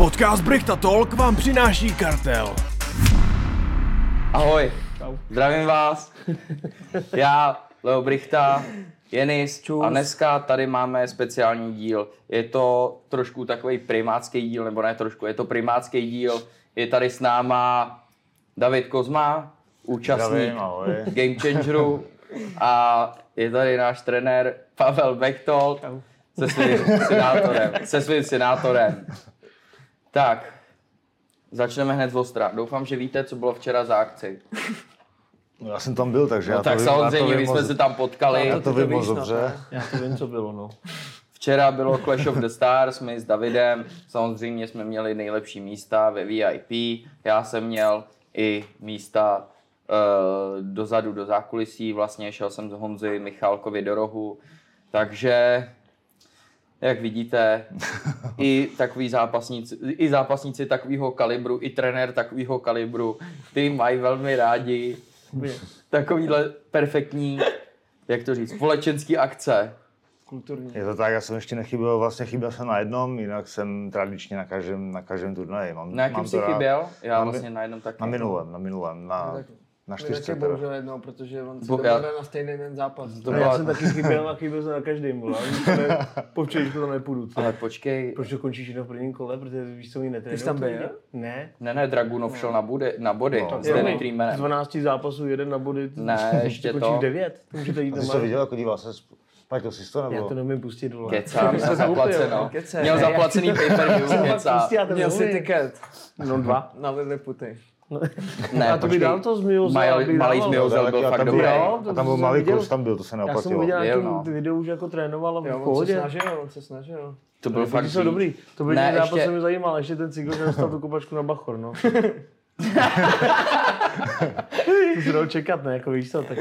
Podcast Brichta Talk vám přináší kartel. Ahoj, zdravím vás. Já, Leo Brichta, Jenis Čus. a dneska tady máme speciální díl. Je to trošku takový primácký díl, nebo ne trošku, je to primácký díl. Je tady s náma David Kozma, účastník Zdravím. Game Changeru a je tady náš trenér Pavel Bechtold se svým senátorem. Se svým senátorem. Tak, začneme hned z ostra. Doufám, že víte, co bylo včera za akci. No, já jsem tam byl, takže No já tak to vím, já samozřejmě, to my vím jsme se tam potkali. Já to Ty vím moc no, dobře. Já to vím, co bylo, no. Včera bylo Clash of the Stars, my s Davidem, samozřejmě jsme měli nejlepší místa ve VIP, já jsem měl i místa uh, dozadu do zákulisí, vlastně šel jsem z Honzy Michálkovi do rohu, takže jak vidíte, i takový zápasníci, i zápasníci takového kalibru, i trenér takového kalibru, ty mají velmi rádi takovýhle perfektní, jak to říct, společenský akce. Kulturní. Je to tak, já jsem ještě nechyběl, vlastně chyběl jsem na jednom, jinak jsem tradičně na každém, na každém turnaji. Mám, Na jakým mám jsi chyběl? Já Na mi- vlastně na jednom taky. Na minulém, na minulém, na, tak- na čtyřce taky teda. bohužel jednou, protože on se Bo- já- na stejný den zápas. To byla- já jsem taky chyběl a chyběl jsem na každém, vole. Po včerejšku tam nepůjdu. Co? Ale počkej, Proč to končíš jenom v prvním kole, protože víš, co mi netrénují. Ty jsi tam to byl? Ne. ne, ne, Dragunov šel na, body, na body, No. s Z Dreamerem. 12 zápasů jeden na body. Ne, ještě končíš to. v 9. To můžete jít Ty jsi to viděl, jako díval se, jsi to Já nebo? to nemím pustit, vole. Kecám, měl zaplaceno. Kece. Měl zaplacený pay-per-view, kecá. Pustit, já to Měl neumím. tiket No dva. na Lilleputy. Ne, A to by dal to z Mioza, Malý, z Miozel byl fakt tam byl- dobrý. Jo, to A tam jsem byl malý kurz, tam byl, to se Já jsem neoplatilo. viděl Byl, nějaký no. video, už jako trénoval a v Jo, on se pohodě. snažil, on se snažil. To byl fakt žít. dobrý. To byl Ne, ne, zápas, ještě- se mi zajímal, ještě ten cigl, že dostal tu kopačku na bachor, no. to se dalo čekat, ne, jako víš co, tak...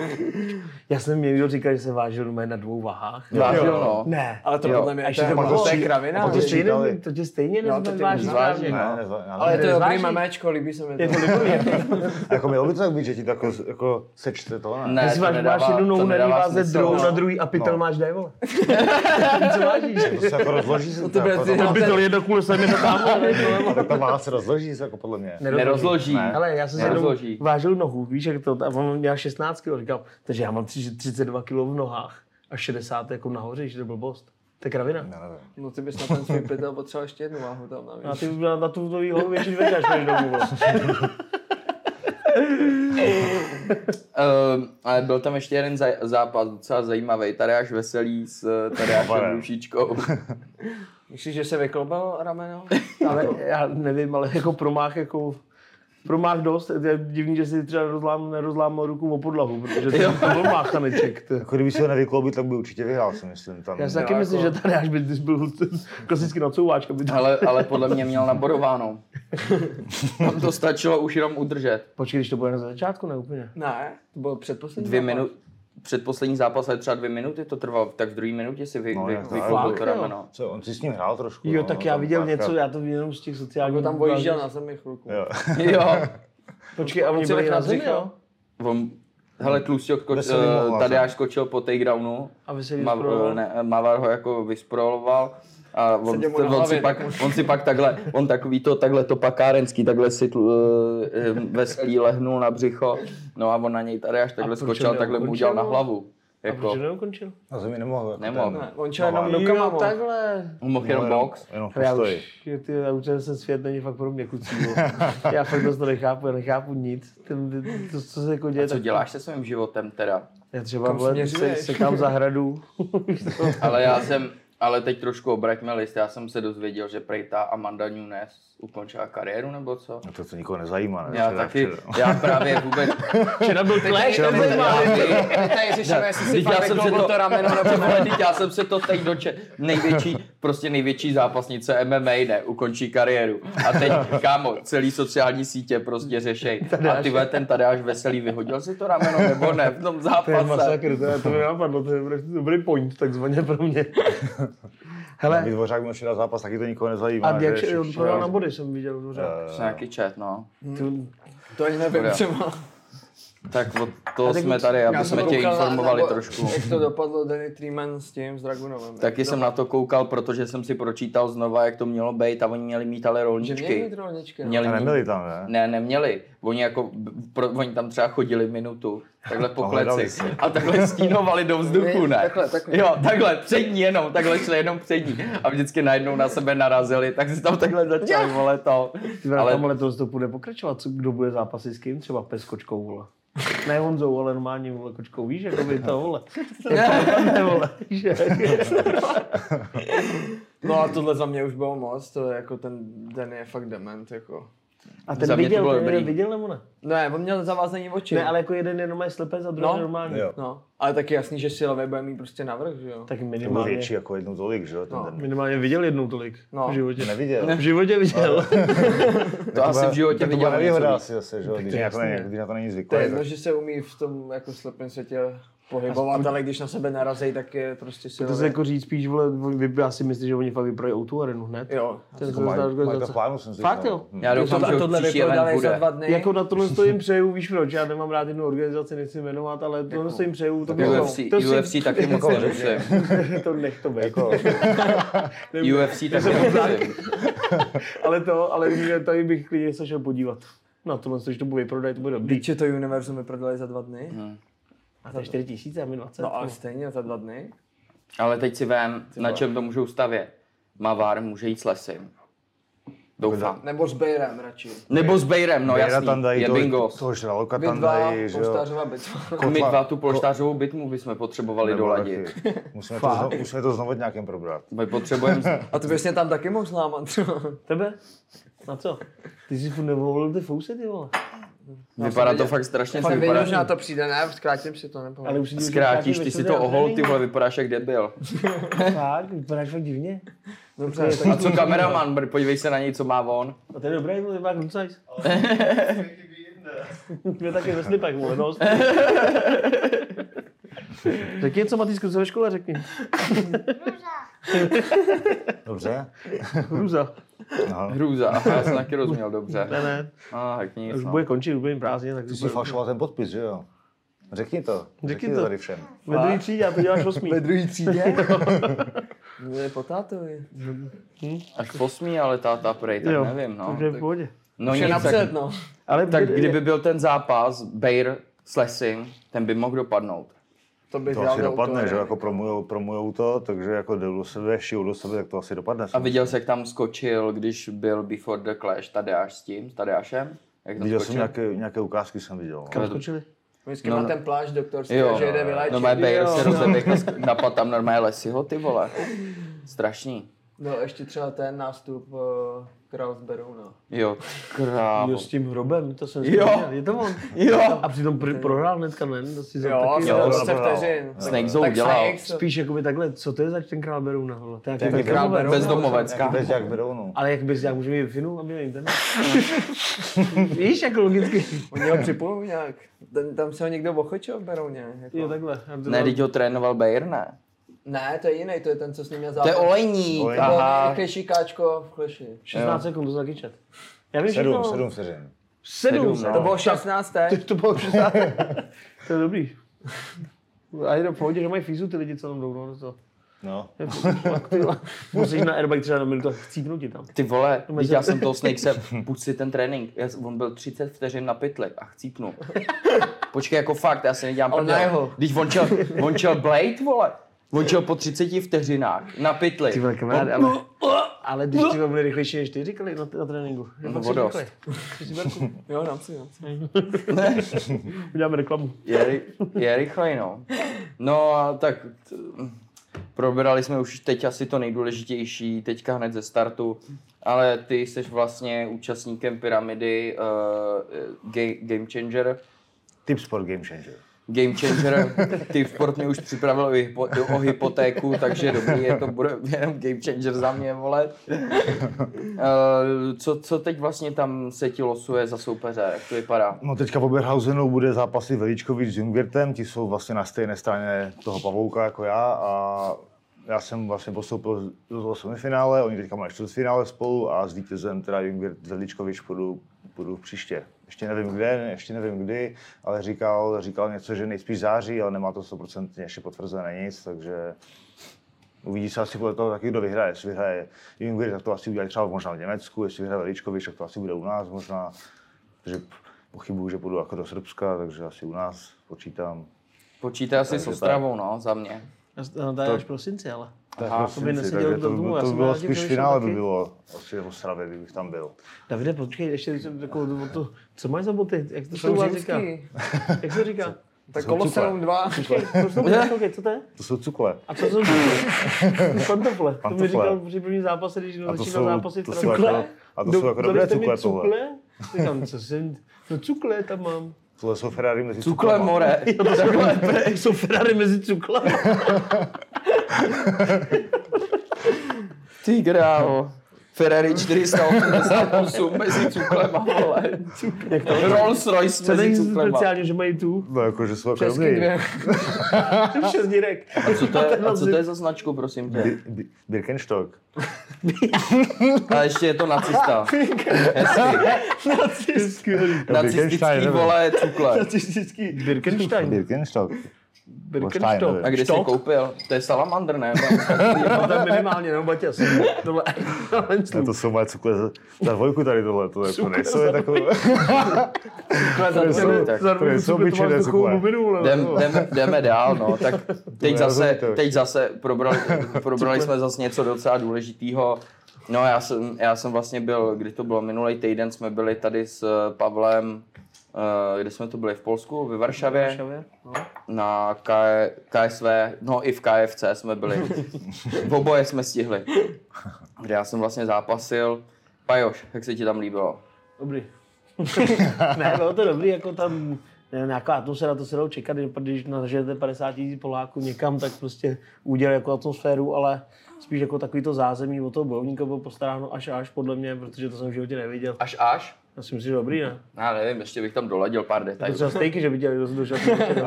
Já jsem mě někdo říkal, že se vážil na dvou vahách. Vážil, Jo. no. Ne. Ale to Jo. podle mě, to ještě je, to to bylo- je kravina. to To, si stejně, to tě stejně No, to nezváží. no. Ne, já Ale to je dobrý memečko, líbí se mi to. Je to líbí. Jako mělo by to tak být, že ti to jako, jako sečte to, ne? Ne, to máš, nedává- máš jednu to nohu na nedává váze, smysl, druhou no. na druhý a pytel No. máš kde, vole. Co vážíš? To se jako rozloží to jako, ty- to, Pytel jedno kvůli se mi to tam, tak ta váha se rozloží se jako podle mě. Nerozloží. Ne. Ale já jsem si jednou Nerozloží. vážil nohu, víš, jak to, a on měl 16 kg, říkal, takže já mám 32 kg v nohách a 60 jako nahoře, že to blbost. To je kravina. Nevím. No ty bys na ten svůj pytel potřeboval ještě jednu váhu tam A navíc. ty na, na tu hlavu větší zvedáš než domů. Uh, ale byl tam ještě jeden zaj- zápas, docela zajímavý. Tady až veselý s eh, Tadeášem Pavel. Rušičkou. Myslíš, že se vyklobal rameno? Ale já nevím, ale jako promách, jako promách dost, je divný, že si třeba nerozlám, nerozlámal ruku o podlahu, protože to, byl máchaneček. Jako kdyby si ho nevykloubit, tak by určitě vyhrál, si myslím. Tam. Já si taky myslím, jako- že tady až by byl klasicky nacouváčka. By to... ale, ale podle mě měl nabodováno. Tam to stačilo už jenom udržet. Počkej, když to bude na začátku, ne úplně. Ne, to bylo předposlední Dvě minuty. Předposlední zápas, ale třeba dvě minuty to trvalo, tak v druhé minutě si vy, No, vy, jak to rameno. Co, on si s ním hrál trošku. Jo, no, tak no, já viděl párkrát. něco, já to jenom z těch sociálních... Jako tam bojížděl na zemi chvilku. Jo. Jo. Počkej, a On oni si byli na zemi, jo? On, hele, Tlusťok, koč, Veselý Tadeáš zem. skočil po takedownu, A vy se Ma, vysproval. ne, Mavar ho jako vysproloval a on, on, hlavě, si pak, tak on si pak takhle, on takový to, takhle to pakárenský, takhle si tl, uh, veselý lehnul na břicho, no a on na něj tady až takhle skočil, takhle mu udělal na hlavu. A Jako, proč neukončil? Na zemi nemohl. Jako Nemohl. ten- Ne, on šel Mavar. jenom rukama Jo, mohl. takhle. on mohl jenom box. Jenom já už, ty, já už ten svět není fakt pro mě kucí. já fakt dost to nechápu, já nechápu nic. Ten, to, co se jako děje, Co tak- děláš se svým životem teda? Já třeba Kam vole, se, sekám zahradu. Ale já jsem, ale teď trošku obraťme list, já jsem se dozvěděl, že prej ta Amanda Nunes ukončila kariéru nebo co? No to, to nikoho nezajímá, ne? Já Včera- taky, včera. já právě vůbec, Včera byl clash, Včera ten byl- tady řešíme, jestli si já fakt jsem se to, to rameno nebo já jsem se to teď doče, největší, prostě největší zápasnice MMA ne, ukončí kariéru. A teď, kámo, celý sociální sítě prostě řešej. A ty ten tady až veselý, vyhodil si to rameno nebo ne v tom To je zápase. masakr, to, je, to mi napadlo, to je prostě dobrý point, takzvaně pro mě. Hele, David Dvořák měl včera zápas, taky to nikoho nezajímá. a jak on prodal na body, jsem viděl, Jsem nějaký chat, no. Tu- To ani nevím třeba. Tak od toho tak jsme tady, aby jsme tě informovali nebo trošku. Jak to dopadlo Danny Treeman s tím, s Dragunovem. Taky jsem na to koukal, protože jsem si pročítal znova, jak to mělo být a oni měli mít ale Že měli rolničky. mít rolničky. no. Měli A mít nebyli tam, ne? Ne, neměli. Oni, jako, pro, oni tam třeba chodili minutu, takhle po kleci. A takhle stínovali do vzduchu, ne? Takhle, takhle. Jo, takhle, přední jenom, takhle šli jenom přední. A vždycky najednou na sebe narazili, tak si tam takhle začali, vole, to. Ale tam letos to bude pokračovat, co, kdo bude zápasit s kým? Třeba pes kočkou, vole. Ne Honzou, ale normálně vole, kočkou, víš, jako by to, vole. Ne, vole, jak- No a tohle za mě už bylo moc, to je jako ten den je fakt dement, jako. A ten Za to viděl, ten dobrý. viděl nebo ne? Ne, on měl zavázaný oči. Ne, ale jako jeden je normálně slepec a druhý No. je normální. Jo. No, ale taky jasný, že silově bude mít prostě navrh, že jo? Tak To minimálně, větší jako jednou tolik, že jo? ten No. minimálně viděl jednou tolik No. v životě. Neviděl. V životě viděl. to asi v životě tak to viděl byla nevýhoda asi zase, že jo? Když, je na to jasný, není, ne? když na to není To je zvyklý. jedno, tak- že se umí v tom jako slepém světě pohybovat, ale když na sebe narazí, tak je prostě To silově. se jako říct spíš, vole, vy, já si myslím, že oni fakt vyprojí o arenu hned. Jo. To je Jako to mají, mají to v plánu, jsem si Fakt jo? Hm. Já doufám, že tohle už příští event vyprodali za bude. dva dny. Jako na tohle to jim přeju, víš proč, já nemám rád jednu organizaci, nechci jmenovat, ale tohle to jim přeju. To bylo- UFC, to si- UFC taky moc Jako, nemusím. to nech to být. Jako, UFC taky nemusím. ale to, ale že tady bych klidně se šel podívat. Na tohle, že to bude vyprodat, to bude dobrý. Víš, že to univerzum vyprodali za dva dny? A to je 4 tisíce a my 20. No ale stejně za dva dny. Ale teď si vem, na vole. čem to můžou stavět. Mavar může jít s Lesem. Doufám. Nebo s Bejrem radši. Nebo s Bejrem, no Bejra jasný, tam dají, je toho- bingo. Toho žraloka tam dají, že jo? Polštářová bitva. My dva tu polštářovou bitmu bychom potřebovali Nebo doladit. taky. Musíme to, znovu, musíme to znovu nějakým probrat. My potřebujeme... A ty bys mě tam taky mohl zlámat. Tebe? Na co? Ty jsi furt nevolil ty fousy, ty vole. Vypadá to fakt strašně, Fakt to věděl, že na to přijde, ne? Zkrátím si to, nebo. Ale už Zkrátíš, ty si to ohol, ty vole, vypadáš jak debil. Fakt, vypadáš fakt divně. Dobře, A co kameraman, Br- podívej se na něj, co má on. A to je dobrý, vole, vypadá klucajs. Mě taky ve slipech, vole, dost. Řekni něco, Matýsku, co ve škole řekni. Dobře? Hruza. No. Hrůza, Aha, já jsem taky rozuměl dobře. Ne, ne, A, tak nic, už no. bude končit, už bude jim prázdně, tak Ty jsi falšoval ten podpis, že jo? Řekni to. Řekni to to. tady všem. Ve druhý třídě, a to děláš osmý. Ve druhý třídě? Mě po tátovi. Až v osmý, ale táta prej, tak Jo, nevím, no. Takže v pohodě. No Už nic, napřed, tak, no. Ale tak kdyby byl ten zápas Bayer s Lesing, ten by mohl dopadnout. To by To asi do dopadne, že jako promujou, promujou to, takže jako jdou do sebe, šijou do sebe, tak to asi dopadne. A viděl jsi, jak tam skočil, když byl Before the Clash Tadeáš s tím, s Tadeášem? Jak tam Viděl jsem skočil? nějaké, nějaké ukázky, jsem viděl. Kam No. skočili? Vždycky No, má no. ten plášť doktorský, Jo, že jde vyléčit. no, Bayer jo. se rozeběhl, napad tam normálně Lesiho, ty vole. Strašný. No ještě třeba ten nástup uh, Kraus Beruna. Jo, krávo. Jo, s tím hrobem, to jsem Jo. Je to on. Jo. A přitom pr- prohrál hnedka, ne? To si Jo, taky, jo, jo, to 20 prohrál. vteřin. Snake Zone Tak dělal. Snake, Spíš jakoby takhle, co to je zač ten král Beruna, vole? To je To je nějaký král bezdomovec. Beruna. Bezdomovecká. Bez jak berou, no. Ale jak bys, jak můžeme mít Finu, aby jim ten. Víš, jako logicky. Oni ho připomínají nějak. Ten, tam se ho někdo ochočil v Berouně. Jako. Jo, takhle. Ne, teď ho trénoval Bayer, ne? Ne, to je jiný, to je ten, co s ním měl To zápas. je olejník, Olejník. To bylo aha. nejrychlejší káčko v kleši. 16 sekund, to taky čet. Já vím Sedm, všechno. sedm vteřin. Sedm. Sedm, no. To bylo 16. teď. To bylo 16. to je dobrý. A je to v pohodě, že mají fízu ty lidi, co tam jdou, no, to. No. Musíš na airbag třeba na minutu chcípnout ti tam. Ty vole, teď já jsem toho Snake se, puď si ten trénink, já, on byl 30 vteřin na pytli a chcípnul. Počkej, jako fakt, já si nedělám Ale na prdel. jeho. Když on čel, on čel Blade, vole, on čel po 30 vteřinách na pytli. Ty vole, kamaráde, ale, ale když ty byli rychlejší než ty říkali na, na tréninku. No, fakt o dost. Jo, dám si, dám si. Uděláme reklamu. Je, je rychlej, no. No a tak t- probrali jsme už teď asi to nejdůležitější, teďka hned ze startu, ale ty jsi vlastně účastníkem pyramidy uh, ga- Game Changer. Tip Sport Game Changer. Game Changer, ty sport mě už připravil o, hypo, o hypotéku, takže dobrý, je to bude jenom Game Changer za mě, vole. Uh, co, co teď vlastně tam se ti losuje za soupeře, jak to vypadá? No teďka v Oberhausenu bude zápasy Veličkovič s Jungwirtem, ti jsou vlastně na stejné straně toho pavouka jako já a já jsem vlastně postoupil do semifinále, oni teďka mají čtvrtfinále spolu a s vítězem teda Jungwirt Veličkovič půjdu, půjdu příště. Ještě nevím kde, ještě nevím kdy, ale říkal, říkal něco, že nejspíš září, ale nemá to 100% ještě potvrzené nic, takže uvidí se asi podle toho taky, kdo vyhraje. Jestli vyhraje Jungwirth, tak to asi udělají třeba možná v Německu, jestli vyhraje Veličkovič, tak to asi bude u nás možná. Takže pochybuju, že půjdu jako do Srbska, takže asi u nás počítám. Počítá asi s Ostravou, no, za mě. No, to je až prosinci, ale. Tak Aha, to by takže do to, domu, to jsem by bylo spíš to finále by bylo asi v Ostravě, kdybych tam byl. Davide, počkej, ještě jsem takovou to, co máš za boty? Jak to, to Jsou říká? Jak se říká? Tak Koloseum 2. Počkej, poslouchej, poslouchej, co to je? To jsou cukle. A co jsou pantofle? To mi říkal při první zápase, když A to začínal jsou, zápasy. to jsou jako, a to jsou jako dobré cukle tohle. cukle? Říkám, co jsem, no cukle tam mám. Tohle jsou Ferrari mezi Cukle cuklama. more. To takhle, jsou Ferrari mezi cukle. Ty krávo. Ferrari 488 mezi cuklema, vole. Jak to? Rolls Royce Co mezi není cuklema. speciálně, že mají tu? No jako, že jsou jako dvě. Šest dírek. A co to je, a co to je za značku, prosím tě? Bi- Bi- Birkenstock. A ještě je to nacista. Nacistický nevím. vole cukle. Nacistický. Birkenstein. Birkenstock. Birkenstock. A kde jsi koupil? To je salamandr, ne? No, to je minimálně, no, Baťa, jsem tohle. No to jsou moje cukle za, za dvojku tady tohle, to jako nejsou je takové. Tak. Za to jsou obyčejné cukle. Jdem, jdem, jdeme dál, no. Tak teď zase, teď zase probrali, probrali jsme zase něco docela důležitého. No já jsem, já jsem vlastně byl, kdy to bylo minulý týden, jsme byli tady s Pavlem, kde jsme to byli v Polsku, ve Varšavě, Varšavě, no. na K, KSV, no i v KFC jsme byli. V oboje jsme stihli. Kde já jsem vlastně zápasil. Pajoš, jak se ti tam líbilo? Dobrý. ne, bylo to dobrý, jako tam ne, nějaká atmosféra, to se dalo čekat, když- když nažijete 50 tisíc Poláků někam, tak prostě udělal jako atmosféru, ale spíš jako takový to zázemí od toho bojovníka bylo postaráno až až podle mě, protože to jsem v životě neviděl. Až až? Já si myslím, že dobrý, ne? Já nevím, ještě bych tam doladil pár To detailů. třeba stejky, že viděli dost došel.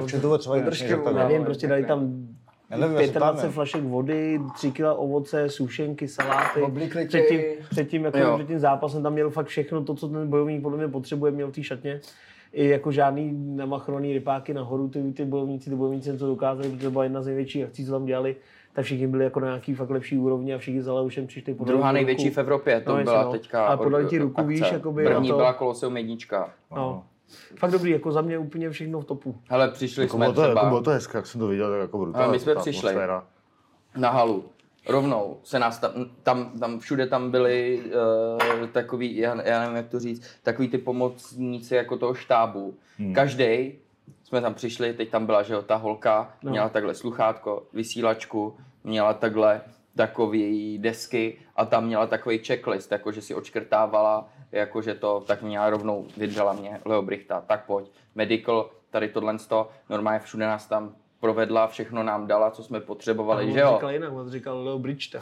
Čím to bylo třeba Držky. Nevím, prostě dali tam Já nevím, já jsem tam 25 jen. flašek vody, 3 kg ovoce, sušenky, saláty. Předtím, předtím, jako Jo. před tím zápasem tam měl fakt všechno to, co ten bojovník podle mě potřebuje, měl v té šatně. I jako žádný namachrovaný rypáky nahoru, ty, ty bojovníci, ty bojovníci to dokázali, protože to byla jedna z největších akcí, co tam dělali, tak všichni byli jako na nějaký fakt lepší úrovni a všichni za Leušem přišli podali Druhá ti největší ruku. v Evropě, to No, byla no. teďka A podali ti or- ruku, akce. víš, jakoby První to. byla Koloseum jednička. No. Fakt dobrý, jako za mě úplně všechno v topu. Hele, přišli Jako jsme bylo, to, jako třeba bylo to hezké, jak jsem to viděl, tak jako brutální. Ale my jsme přišli. atmosféra. na halu. Rovnou se nás tam, tam, tam všude tam byli uh, takový, já, já nevím jak to říct, takový ty pomocníci jako toho štábu. Hmm. Každý jsme tam přišli, teď tam byla, že jo, ta holka, no. měla takhle sluchátko, vysílačku, měla takhle takový desky a tam měla takový checklist, jako že si odškrtávala, jako že to, tak měla rovnou, vydala mě Leo Brichta, tak pojď, medical, tady tohle sto, normálně všude nás tam provedla, všechno nám dala, co jsme potřebovali, On že jo? říkal jinak, on říkal Leo Bridgeta.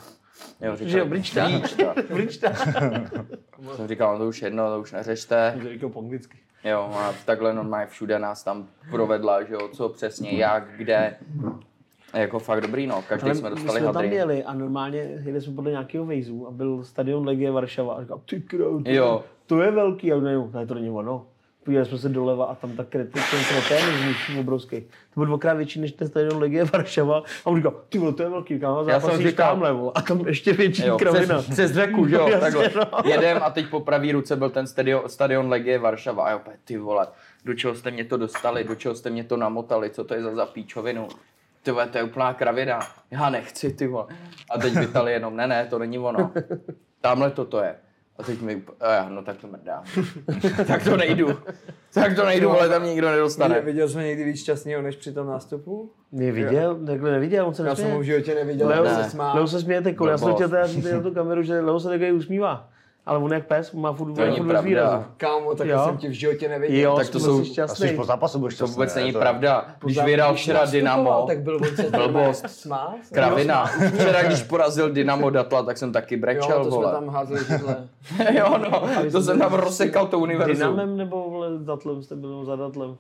jo Že jo, Bridgeta. Bridgeta. Bridgeta. Jsem říkal, no to už jedno, to už neřešte. On to říkal po anglicky. Jo, a takhle normálně všude nás tam provedla, že jo, co přesně, jak, kde. A jako fakt dobrý, no, každý Ale jsme my dostali jsme tam hadry. jeli a normálně jeli jsme podle nějakého vejzu a byl stadion Legie Varšava a říkal, ty král, to, Jo. to je velký. A ne, ne, to není ono. Podívali jsme se doleva a tam ta krety, ten kreténismus obrovský. To byl dvakrát větší než ten stadion Legie Varšava. A on říkal, ty vole, to je velký, kámo, Já jsem zápasíš říkal- tamhle, vole. A tam ještě větší Jo, kravina. přes, přes řeku, že jo, Jasně, takhle. no. Jedem a teď po pravý ruce byl ten stadion, stadion Legie Varšava. A jo, ty vole, do čeho jste mě to dostali, do čeho jste mě to namotali, co to je za zapíčovinu. Ty vole, to je úplná kravina. Já nechci, ty vole. A teď vytali jenom, ne, ne, to není ono. Tamhle toto je. A teď mi, a já, no tak to mrdá. tak to nejdu. Tak to nejdu, ale tam nikdo nedostane. Viděl, viděl jsme někdy víc šťastného než při tom nástupu? Neviděl, takhle neviděl, on se Já jsem ho v životě neviděl, Leo, Ne. se smál. Leo se směje teď, já jsem chtěl teda říct na tu kameru, že Leo se takhle usmívá. Ale on jak pes, má furt, To není pravda. výrazu. Kámo, tak Jo. jsem tě v životě neviděl. Jo, Tak to to jsou- jsou Asi šťastný. po zápasu budeš To šťastný, vůbec ne? není To- pravda. Když vyhrál včera Dynamo, Tak byl Blbost. kravina. Včera, když porazil Dynamo Datla, tak jsem taky Jo, brečel, to jsme vole. tam házeli jo, no, to jsem tam rozsekal to univerzum. Dynamem nebo vole, datlem jste byl za datlem?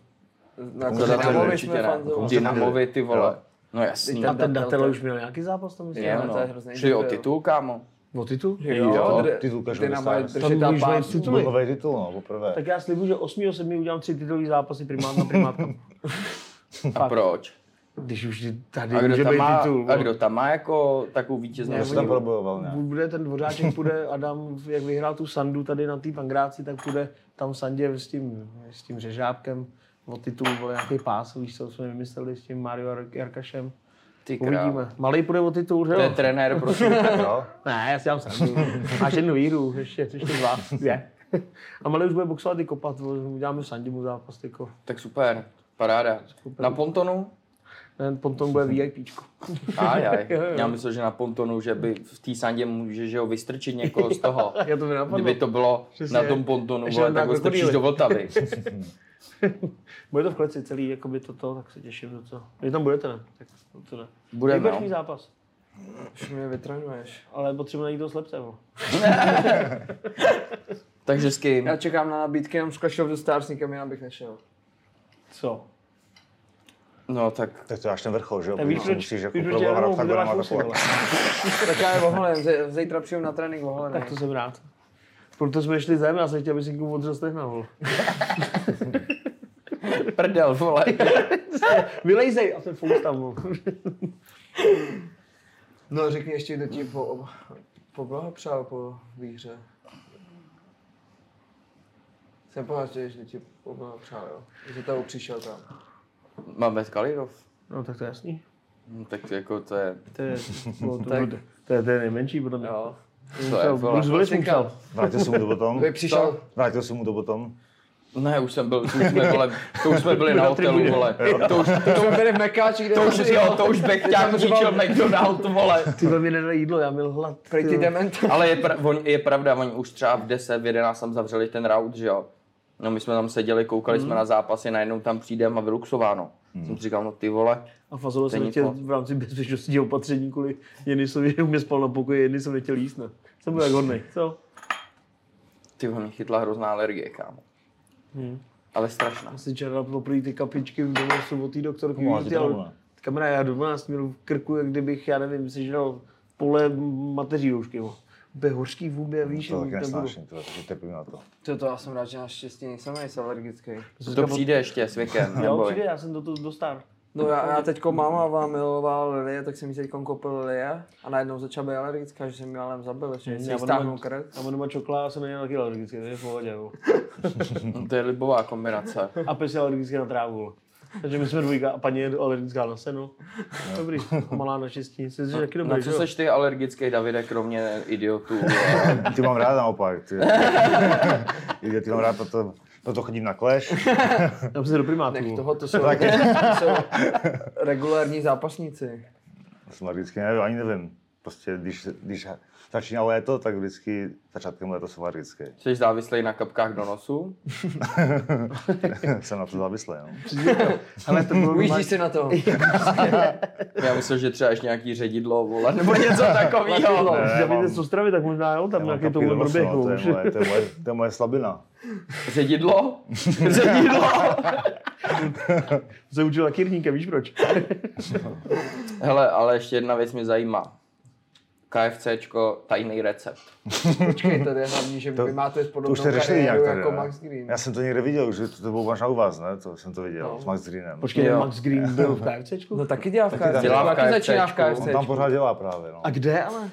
To Dynamovi určitě jsme ne. fandovali. Dynamovi, ty vole. No jasný. A ten Datel, to- už měl nějaký zápas tam myslím. Je, Jo, no. to je hrozný Šli o titul, kámo. O titul? Jo, kde- titul Clash of Stars. Tam ta můžeš mít pásu. tituly. Nový titul, no, poprvé. Tak já slibuju, že 8. 7. udělám tři titulový zápasy primát na primátka. A proč? Když už tady A kdo, může tam být má, titul. a kdo tam má jako takovou vítěznou Já jsem tam probojoval, ne? Bude ten dvořáček, půjde Adam, jak vyhrál tu Sandu tady na té pangráci, tak půjde tam Sandě s tím, s tím řežábkem o titul, vole, nějaký pás, víš co jsme vymysleli s tím Mario Jar- Jarkašem. Ty. Uvidíme. Malý půjde o titul, že To je jo? trenér, prosím. Jo? Ne, já si dám srandu. Máš jednu výhru, ještě, ještě dva, dvě. A Malý už bude boxovat i kopat, uděláme Sandě mu zápas, tyko. tak super, paráda. Na pontonu? Ten potom bude VIPčko. Aj, aj. Jo, jo. Já myslel, že na pontonu, že by v té sandě může že ho vystrčit někoho z toho. Já to mi napadlo. Kdyby to bylo Přesně. na tom pontonu, vole, tak ho strčíš do Vltavy. Bude to v kleci celý, jakoby toto, tak se těším docela. Vy tam budete, ne? Tak to ne. Budeme, Nejberší no. zápas. Už mě vytrénuješ. Ale potřebuji najít toho slepce, vole. Takže s kým? Já čekám na nabídky jenom z Clash of the Stars, nikam jinam bych nešel. Co? No tak Tak to až ten vrchol, že jo? Tak víš, proč, musíš jako jenom tak fousy, vole. atakovat. Tak já je oholen, zítra přijdu na trénink oholen. Tak to jsem rád. Proto jsme šli zem, já jsem chtěl, aby si někomu odřel stehna, vole. prdel, vole. Vylejzej a ten fous tam. No řekni ještě, kdo ti po, po blahopřál po výhře. Jsem pohážděl, že ti po blahopřál, jo. Že to přišel tam. Máme Kalirov. No tak to je jasný. No, tak jako to je, To je, to, Tak. to, to, je, to je nejmenší, podle mě. Jo. To vole. Bruce Willis mu psal. Vrátil jsem mu to potom. Vy přišel, Vrátil jsem mu to potom. Ne, už jsem byl, to už jsme, vole, to už jsme byli na hotelu, vole. To už, to jsme byli v Mekáči, kde to už, jo, to už Bechťák zničil McDonald, vole. Ty mi nedali jídlo, já měl hlad. Prej ty ty jo. dement. Ale je, pra, on, je pravda, oni už třeba v 10, v 11 tam zavřeli ten route, že jo. No my jsme tam seděli, koukali Mhm. jsme na zápasy, najednou tam přijdeme a vyluxováno. Jsem si říkal, no ty vole, A fazolo To jsem nechtěl nic moc. v rámci bezpečnostního opatření kvůli Jenisovi, u mě spal na pokoji, jedný jsem nechtěl jíst, ne. Jsem byl jak hodnej, co? ty vole, mě chytla hrozná alergie, kámo. Hmm. Ale strašná. Asi červal poprvé ty kapičky v domu jsou od té doktorky. No, ty ale. Kamera, já do 12 měl v krku, jak kdybych, já nevím, si žral pole mateří doušky. jo. Úplně hořký v hubě, víš, To taky nesnáším, to, takže trpím na to. To, to já jsem rád, že naštěstí nejsem nejsem alergický. To přijde ještě s věkem, Jo, přijde, já jsem do toho dostal. No já, já teďko máma vám miloval lilie, tak jsem jí teďko koupil lilie a najednou začala být alergická, že jsem ji ale zabil, ještě jsem jí stáhnul krk. A on doma čokla, já jsem měl taky alergický, to je v pohodě. to je libová kombinace. A pes je alergický na trávu. Takže my jsme dvojka a paní je alergická na seno. Dobrý, malá naštěstí. Jsi že taky dobrý, Na co seš ty alergický, Davide, kromě idiotů? Ty mám rád naopak. Ty, ty, ty mám rád, proto, proto chodím na Clash. Já se do primátu. Nech toho, to jsou, to jsou regulární zápasníci. Jsem alergický, nevím, ani nevím. Prostě když, když začíná léto, tak vždycky začátkem léta jsem alergický. Jsi závislý na kapkách do nosu? jsem na to závislý, no. Ale to bylo Ujíždíš si na to. Já myslím, že třeba ještě nějaký ředidlo, vole, nebo něco takového. Když mám- z Ostravy, tak možná jo, tam nějaký no, to, je moje, to, je moje, to je moje slabina. Ředidlo? Ředidlo? Se učil na kýrníka, víš proč? Hele, ale ještě jedna věc mě zajímá. KFCčko, tajný recept. Počkej, to je hlavní, že To- vy máte To už podobnou jste řešili kariéru nějak tady, jako ne? Max Green. Já jsem to někde viděl, že to, to bylo možná u vás, ne? To jsem to viděl, No. s Max Greenem. Počkej, Jo. Max Green byl v KFCčku? No taky dělá v Taky KFC. dělá v Taky začíná v KFCčku. KFC. On tam pořád dělá právě, no. A kde ale?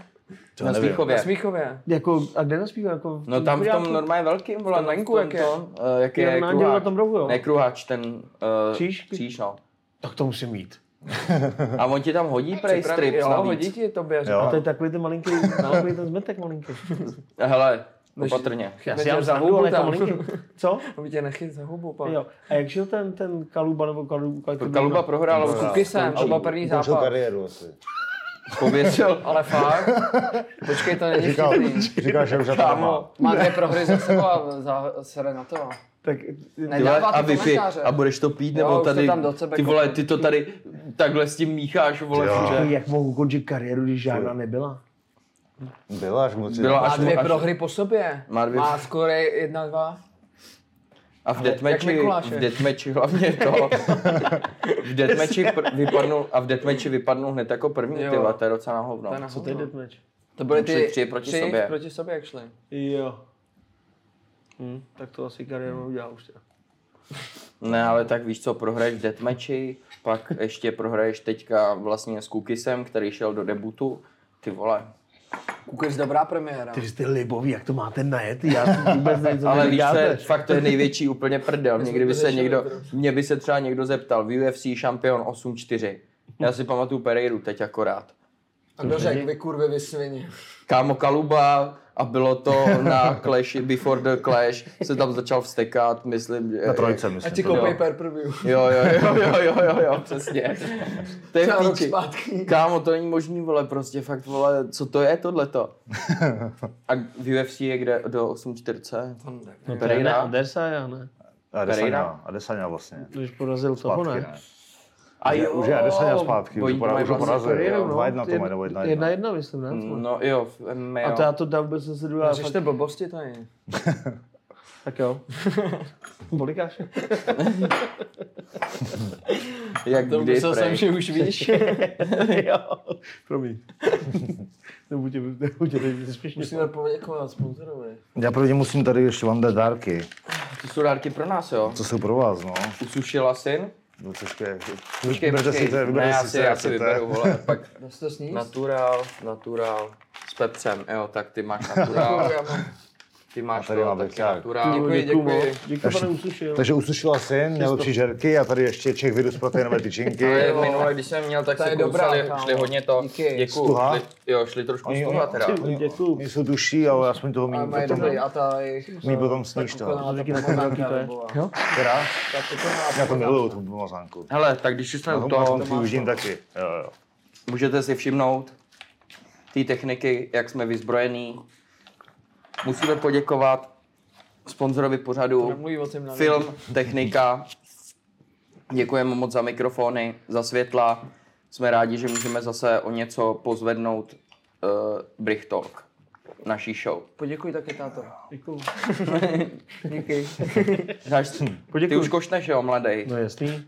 To Na nevím. Smíchově. Na Smíchově. Jako, a kde naspívá? Jako No tam v tom normálně velkým, vole, na venku, jak je? jak Je je na Andělu na kruháč. tom rohu, jo? Ne kruháč, ten uh, Kříž? kříž, no. Tak to musím mít. A on ti tam hodí prej strips Jo, hodí navíc. ti tobě. Jo. A to je takový ten malinký, takový ten zmetek malinký. Hele, Než- opatrně. Já si za hubu ale jako tam. malinký. Co? Aby tě nechyt za hubu, pak. Jo. A jak šel ten, ten Kaluba nebo Kalu, Kalu, Kaluba prohrál, s Kukisem, byl první zápas. kariéru asi. Pověsil. Ale fakt? Počkej, to není Říkal, vtipný. říkal, že už to. Kámo. Má dvě prohry za sebou a za, sere na to. Tak, Ne, Ty vole, dává a komentáře. a budeš to pít, Jo, nebo tady, tam do sebe ty vole, ty to tady takhle s tím mícháš, vole, Jo. všude. jak mohu ukončit kariéru, když žádná nebyla? Byla až moc. Byla Má až- dvě až- prohry po sobě. Má dvě- Má skoro jedna, dva. A v deathmatchi, v deathmatchi hlavně to, v deathmatchi pr- vypadnul, a v deathmatchi vypadnul hned jako první, Jo. ty to je docela na hovno. To Co to je deathmatch? To byly ty tři proti tři sobě. proti sobě, jak šli. Jo. Hm, tak to asi kariéru udělal už. teda. Ne, ale tak víš co, prohraješ v deathmatchi, pak ještě prohraješ teďka vlastně s Kukisem, který šel do debutu. Ty vole. Kukers dobrá premiéra. Ty jste libový, jak to máte najet? Já vůbec nevím, Ale víš, je, fakt to je největší úplně prdel. Někdy by se někdo, mě by se třeba někdo zeptal, v UFC šampion 8-4. Já si pamatuju Pereiru teď akorát. A kdo řekl, vy kurvy, vy svině. Kámo Kaluba a bylo to na Clash, Before the Clash, se tam začal vstekat, myslím, že... Na trojce, myslím. ti to koupej per per view. Jo, jo, jo, jo, jo, jo, jo, přesně. To je píči. zpátky. Kámo, to není možný, vole, prostě fakt, vole, co to je tohleto? A v UFC je kde do 8.40? To nevím. No to je ne, Pereira? Adesanya, ne? A Pereira? Adesanya, Adesanya vlastně. Když porazil toho, ne? ne? A Už je- Už je Adesanya zpátky, už Oni ho to pora- mají už ho vlastně jo. no. Dva jedna to mají, nebo jedna Jedna jedna. jedna, myslím, ne? No jo, v MMA, A to já to dám vůbec se důležitá. Řešte blbosti tady. Tak jo. Bolikáš? Jak To kdy, myslel jsem, že už víš. jo. Promiň. Nebuď tě, nebuď tě teď spěšně. Musíme poděkovat sponzorovi. Já první musím tady ještě vám dát dárky. To jsou dárky pro nás, jo? Co jsou pro vás, no? Usušila syn? No počkej. Počkej, Vyberte počkej. si to, ne, vyberte já si, si, já si vyberu, vole, pak to sníst? natural, natural, s pepřem, jo, tak ty máš natural, Já mám- ty máš A tady to, večák. natural. Děkuji, děkuji. Děkuji, pane Usušil. Takže usušila syn, nejlepší žerky a tady ještě Čech virus proteinové tyčinky. Ale minule, když jsem měl, tak To se je dobrá, kousali, šli hodně to, Díky. děkuju, Stuha? šli, jo, šli trošku Oni, stuha teda. oni, Děkuju. oni jsou duší, ale aspoň toho méně. mají potom- dobrý a ta. Mí potom sníš to. Která? Já to miluju, tu pomazánku. Hele, tak když jsme Já u to toho, taky. Můžete si všimnout té techniky, jak jsme vyzbrojení. Musíme poděkovat sponzorovi pořadu Film, technika. Děkujeme moc za mikrofony, za světla. Jsme rádi, že můžeme zase o něco pozvednout uh, Brick Talk, naší show. Poděkuj taky, táto. Děkuju. Díky. Znáš, ty už košneš, jo, mladej. No jasný.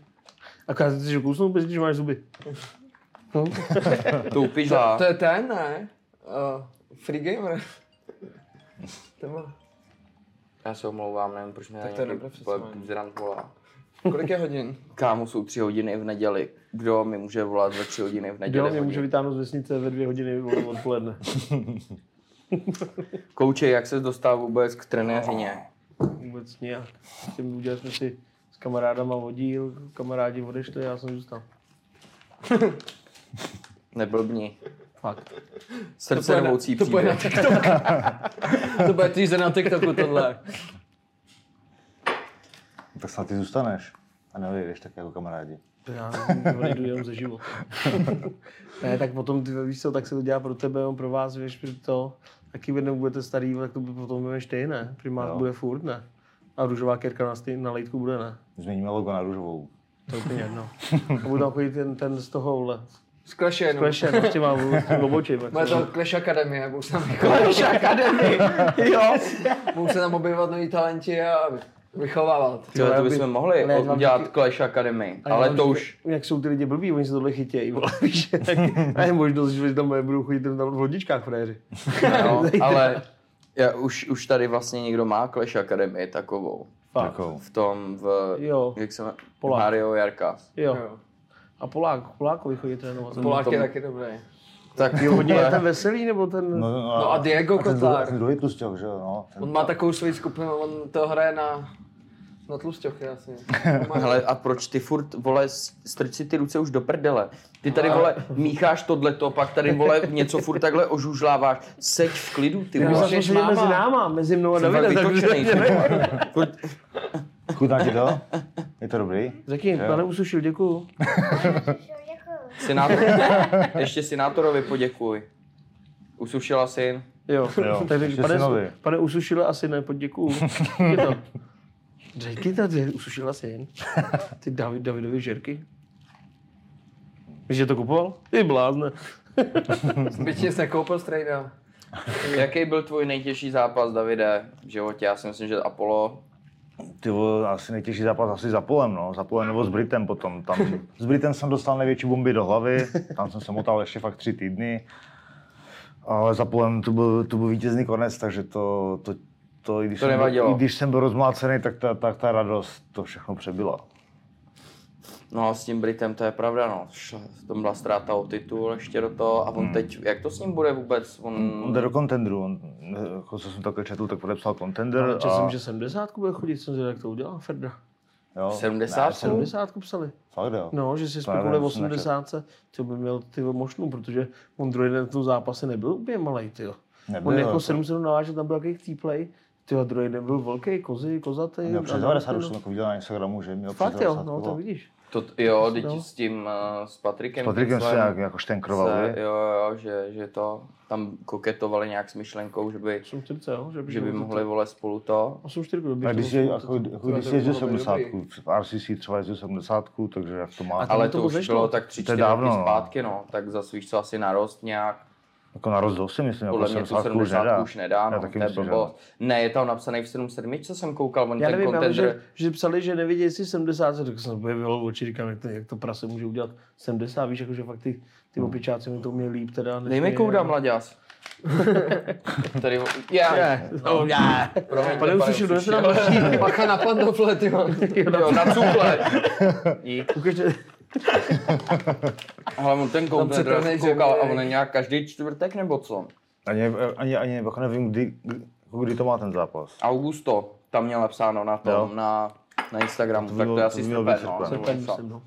Akorát ty si kousnout, bez když máš zuby. No. Tu pižla. To je ten, ne? Uh, free gamer. Tema. Já se omlouvám, nevím, proč mě Tak to nějaký volá. Kolik je hodin? Kámo, jsou tři hodiny v neděli. Kdo mi může volat ve tři hodiny v Kdo neděli? mě může vytáhnout z vesnice ve dvě hodiny odpoledne? Kouče, jak se dostal vůbec k trenéřině? Vůbec nějak. Tím udělali jsme si s kamarádama oddíl, kamarádi odešli, já jsem zůstal. Neblbni. Fakt. Srdce rvoucí to bude na příběh. TikTok. to bude teaser na TikToku tohle. Tak snad ty zůstaneš. A neodejdeš tak jako kamarádi. To já odejdu jenom ze života. ne, tak potom, ty víš co, tak se to dělá pro tebe, on pro vás, víš, že to, taky jednou budete starý, tak to potom budeme ty, ne? Primát Jo. bude furt, ne? A růžová kérka na, stej, na lejtku bude, ne? Změníme logo na růžovou. To je úplně jedno. A bude tam chodit ten, ten z toho, Z Clash jenom. kleše, no, s těma obočím. Bude to Clash Academy, budou se tam, Clash Academy, jo. budou se tam objevovat noví talenti a vychovávat. Jo, to bychom bych- mohli vám udělat díky- Clash Academy, ale to už, Jak jsou ty lidi blbí, oni se tohle chytějí, vole, víš, tak, a je možnost, že tam budou chodit tam v hodičkách fréři. no, ale já, už, už tady vlastně někdo má Clash Academy takovou. Fakt. V tom, v, Jo. jak se Polák. Mario Jarka. Jo. Jo. A Polák, Polákovi chodí trénovat. Polák je taky dobrý. Tak Jo, hodně je ten veselý, nebo ten... no, No a Diego a ten, Kotlár. druhý- ten druhý tlusťok, že jo? No, ten, On má takovou svoji skupinu, on to hraje na, na tlusťochy asi. Hele, a proč ty furt, vole, s- strč si ty ruce už do prdele. Ty tady, vole, mícháš tohleto, pak tady, vole, něco furt takhle ožužláváš. Seď v klidu, ty vole. seděli mezi náma, mezi mnou a Jsem fakt Davidem. Furt, Chutná ti to? Je to dobrý? Řekni, pane Usušil, děkuju. Senátor, ještě senátorovi poděkuj. Usušila syn. Jo, Jo, tak pane, synovi. pane Usušile, asi ne, poděkuju. Je to. Řekni to, že Usušila syn. Ty David, Davidovi žerky. Víš, že to kupoval? Ty blázne. Byť nic nekoupil strejda. Jaký byl tvůj nejtěžší zápas, Davide, v životě? Já si myslím, že Apollo. Ty vole, asi nejtěžší zápas asi za polem, no. Za polem nebo s Britem potom. Tam, s Britem jsem dostal největší bomby do hlavy, tam jsem se motal ještě fakt tři týdny. Ale za polem to byl, to byl vítězný konec, takže to, to, to, i, když To jsem, nevadilo. byl, i když jsem byl rozmlácený, tak ta, tak ta radost to všechno přebyla. No a s tím Britem to je pravda, no. To byla ztráta o titul ještě do toho a on Hmm. teď, jak to s ním bude vůbec? On, On jde do contendru, on, jako co jsem takhle četl, tak podepsal contender. Ale a, četl jsem, že 70 bude chodit, jsem zvědavý, jak to udělá Ferda. jo, 70? Ne, jsem, 70 psali. fakt jo. No, že si spekuluje v to jsem nečetl. 80, to by měl ty možnou, protože on druhý den v tom zápase nebyl úplně malý, ty Nebyl, On jako jako- 7 navážel, tam byl jaký týplej, ty a druhý den byl velký, kozy, kozatý. Měl a přes dal 90 ty, už no. jsem jako viděl na Instagramu, že měl Fakt přes jo, 90 no to vidíš. To, jo, teď s tím, uh, s Patrikem. S Patrikem se nějak jako štenkroval, se, jo, jo, že, že to tam koketovali nějak s myšlenkou, že by, 840, jo? Že by, že by mohli vole spolu to. 840, by A když je, jako, jako když jezdil bylo 70, dobrý. v RCC třeba jezdil 70, takže jak to má. Ale to už bylo tak tři, To je čtyři dávno, roky no. zpátky, no. Tak zase víš co, asi narost nějak. Jako na rozdíl si myslím, Podle jako mě tu 70 už 70 nedá. už nedá, Já no, taky to je myslím, že. Ne, je tam napsaný v 77, co jsem koukal, on Já ten nevím, ale že, contender, že psali, že nevidí, jestli 70, tak jsem objevil oči, říkám, jak to, jak to prase může udělat 70, víš, jako, že fakt ty, ty opičáci mi to umějí líp teda. než Dej mi kouda, jo. mladěs. Tady, já, Ne, no, ne. promiňte, Pane Usuši, kdo se nám? Bacha na pantofle, ty. Jo, na. Dík. Ukažte, Ale on ten přetrhnej koukal a on je nějak každý čtvrtek nebo co? Ani, ani, ani jako nevím, kdy, kdy, to má ten zápas. Augusto, tam měl napsáno na tom, Jo. na, na Instagramu, To tak bylo- to je to asi srpen, no. srpen. něco. myslím, no.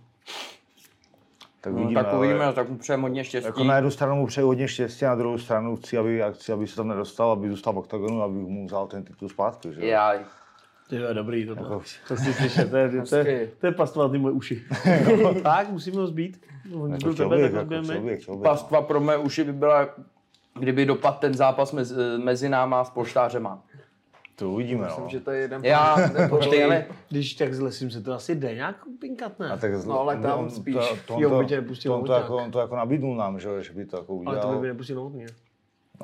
Tak No, uvidíme, tak ale uvidíme, tak mu přejeme hodně štěstí. Jako na jednu stranu mu přeju hodně štěstí, a na druhou stranu chci, aby, chci, aby se tam nedostal, aby zůstal v oktagonu, aby mu vzal ten titul zpátky. Že? Já, Ty jo, dobrý tohle. Jako- To si slyšet, to je, to je, to je pastovat ty moje uši. tak, musíme ho zbít. On Jako tebe, bych, tak jako zbijeme. chtěl bych, chtěl bych. pastva pro mé uši by byla, kdyby dopadl ten zápas mezi, mezi náma a s polštářema. To uvidíme, no. Myslím, že to je jeden Já, Počkej, ale když tak zlesím se to asi jde nějak pinkat, ne? A tak zl- No, ale tam on, spíš. To, to, on Jo, to, by tě nepustil to, on to, jako, on to jako nabídnul nám, že, že by to jako udělal. Ale to by mi nepustil novotný,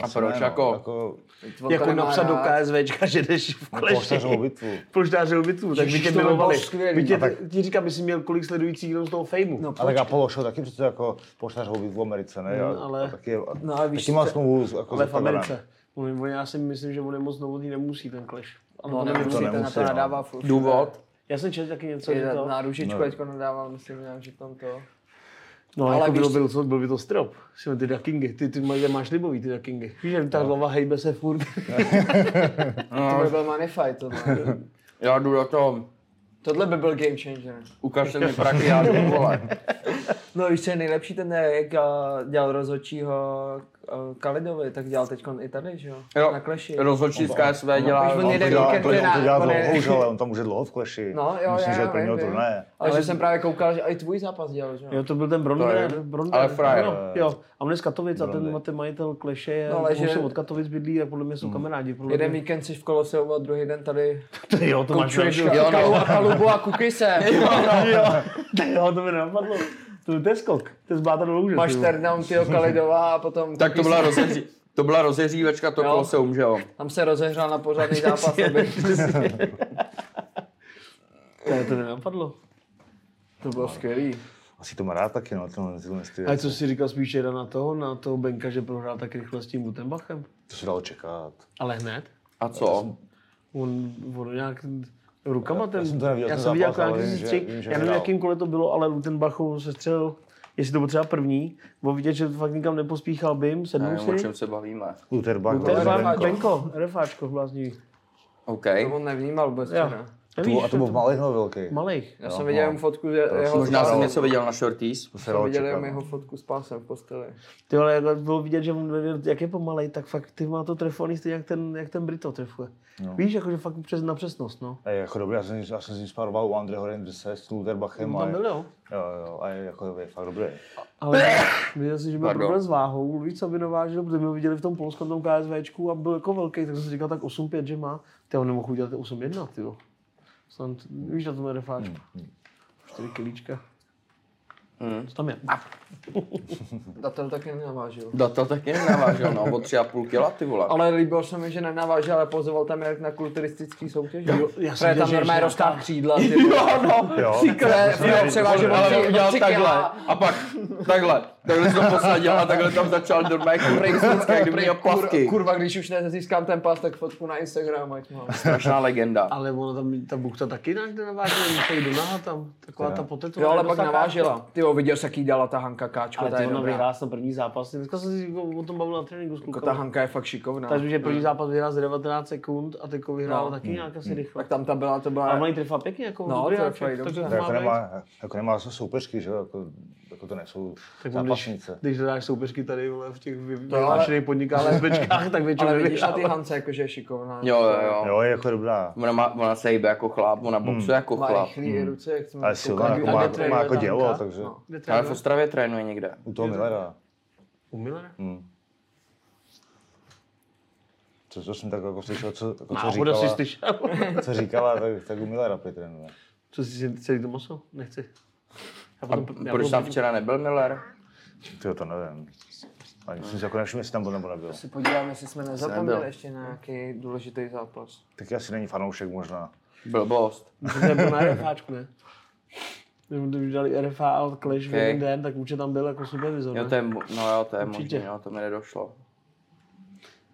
ne? a proč jako? jako On Jako to nemá napsat do. KSVčka, že jdeš v kleši. polštářovou bitvu. Polštářovou bitvu, tak by tě milovali. skvělý. By tě, A ti říkám, by si měl kolik sledujících jenom z toho fejmu. No, A tak Apollo Show taky přece jako polštářovou bitvu v Americe, ne? A, ale- a taky, a, No, ale víš, taky má smlouvu jako Ale v. Americe. On, já si myslím, že on je moc novotný nemusí ten clash. Ale No, to nemusí, nemusí. ten na nemusí, to no. nadává furt. Důvod? Já jsem četl taky něco, že to... na růžičku No. teďko nadával, myslím nějak, že tam to... No, Ale ale jako bylo, byl, byl, byl by to strop. Jsme ty duckingy, ty, ty máš, máš libový ty duckingy. Víš, že ta hlava hejbe se furt. To by byl money fight, tohle. Já jdu do toho, Tohle by byl game changer. ukažte mi praky, já jdu, vole. No víš, co je nejlepší, ten jak eh, dělal rozhodčího Kalidovi, tak dělal teď i tady, že jo? Jo, Na kleši. rozhodčí z KSV dělá, Už on On jede to dělá, víkend, to, on to dělá je- dlouho už, ale on tam už je dlouho v kleši. No, jo, Myslím, já, že je já, prvního turnaje. Ale že jsem právě koukal, že i tvůj zápas dělal, že jo? Jo, to byl ten je- Bronder. ale frajer. Jo, jo, a on je z Katovic a ten, ten majitel kleše je, No, ale že- že... od Katovic bydlí a podle mě jsou kamarádi. Podle Jeden víkend jsi v Koloseu a druhý den tady jo, to máš pravdu. Jo, no. Kalu a Kalubu a Kukise. jo, jo, to mi nenapadlo. To, to je skok, to je zbáta do louže. Máš turnout tyho Kalidova a potom... tak to byla rozehří, to byla rozehřívačka to. Koloseum, že jo? Tam se rozehřál na pořádný zápas. To, to nenapadlo. To bylo skvělý. Asi to má rád taky, no, ty A co jsi říkal spíš jeda na toho, na toho Benka, že prohrál tak rychle s tím Gutenbachem? To se dalo čekat. Ale hned. A co? On, on nějak rukama ten... jsem to neviděl, já jsem viděl, zápas, jak ale si vím, že- střih, já nevím, jakým kole to bylo, ale Lutenbach se střelil, jestli to byl třeba první, bylo vidět, že fakt nikam nepospíchal bym, sednul Nevím, o si. čem se bavíme. Lutherbach, To je Benko. Benko, Benko, RFáčko bláznivý. OK. To on nevnímal vůbec Jo. včera. To bylo, a to byl v malých nebo velký? Malých. Já jsem viděl jenom fotku je- jeho... Možná jsem něco viděl na shorties. Jsem viděl jenom no. jeho fotku s pásem v posteli. Ty ale jak bylo vidět, že on, jak je pomalej, tak fakt ty má to trefovaný stejně jak ten, jak ten Brito trefuje. No. Víš, jakože fakt přes, na přesnost, no. A je jako dobrý, já jsem, já jsem s ním sparoval u Andreho Renderse s Lutherbachem. On a tam byl, jo. Jo, jo, a je, jako, je fakt dobrý. Ale viděl jsem, že byl Pardon. problém s váhou, víc, aby navážil, protože my ho viděli v tom polském tom KSVčku a byl jako velký, tak jsem si říkal tak 8-5, že má. Ty on nemohl udělat 8-1, ty jo. Snad, víš, na tom RFáčku. 4 kilíčka. Co tam je? Datel taky nenavážil. Datel taky nenavážel, no, o tři a půl kila, ty vole. Ale líbilo se mi, že nenavážel, ale pozoval tam jak na kulturistický soutěž. já jsem tam normálně roztáhl křídla. Ty vole. no, Jo. Převážel ale tři- udělal tři takhle kila. a pak takhle, takhle se to posadil a takhle tam začal normálně kurejsnické, jak kdyby měl plavky. Kurva, když už nezískám ten pas, tak fotku na Instagram, ať mám. Strašná legenda. Ale ono tam, ta buchta taky do náha tam, taková ta potetovaná. Jo, ale pak navážila. Ty jo, viděl jsi, jaký dala ta Hanka Káčko, Ale ta je dobrá. vyhrála na první zápas. Dneska jsem si o tom bavil na tréninku s Jako ta. Hanka je fakt šikovná. Takže že první zápas vyhrál za 19 sekund a teďko vyhrál No. taky nějak asi rychle. Tak tam ta byla, to A byla... mají trefa pěkně, jako No, dobrý to Jako nemá, jako nemá soupeřky, že jo, jako, jako to nejsou Tak on, když, zápasnice. když dáš soupeřky tady vole, v těch ale- vyhlášených podnikách, SBčkách, tak většinou Ale vidíš na ty. Hance, jakože je šikovná. Jo, jo, jo. Jo, je jako dobrá. Ona, má, ona se hýbe jako chlap, ona boxuje jako Má chlap. rychlý ruce, jak Ale silná, jako má, má jako dělo, Hanka. takže No. Kde Ale v trénuje? Ostravě trénuje někde. u toho Millera. U Millera? Hmm. Co, co jsem tak jako slyšel, co, jako, co Náhoda si říkala, slyšel. co říkala, tak, tak u Millera trénuje. Co jsi si celý to maso? Nechci. A potom, já proč tam včera nebyl Miller? Tyjo, to nevím. Ani jsem si jako nevšiml, jestli tam byl nebo nebyl. Si podíváme, jestli jsme nezapomněli ještě na nějaký důležitý zápas. Taky asi není fanoušek možná. Blbost. To nebyl na RFáčku, ne? Když dali RFA a Clash v Okay. jeden den, tak určitě tam byl jako supervizor, Jo, to je, mo- no jo, to je Určitě. možné, no, to mi nedošlo.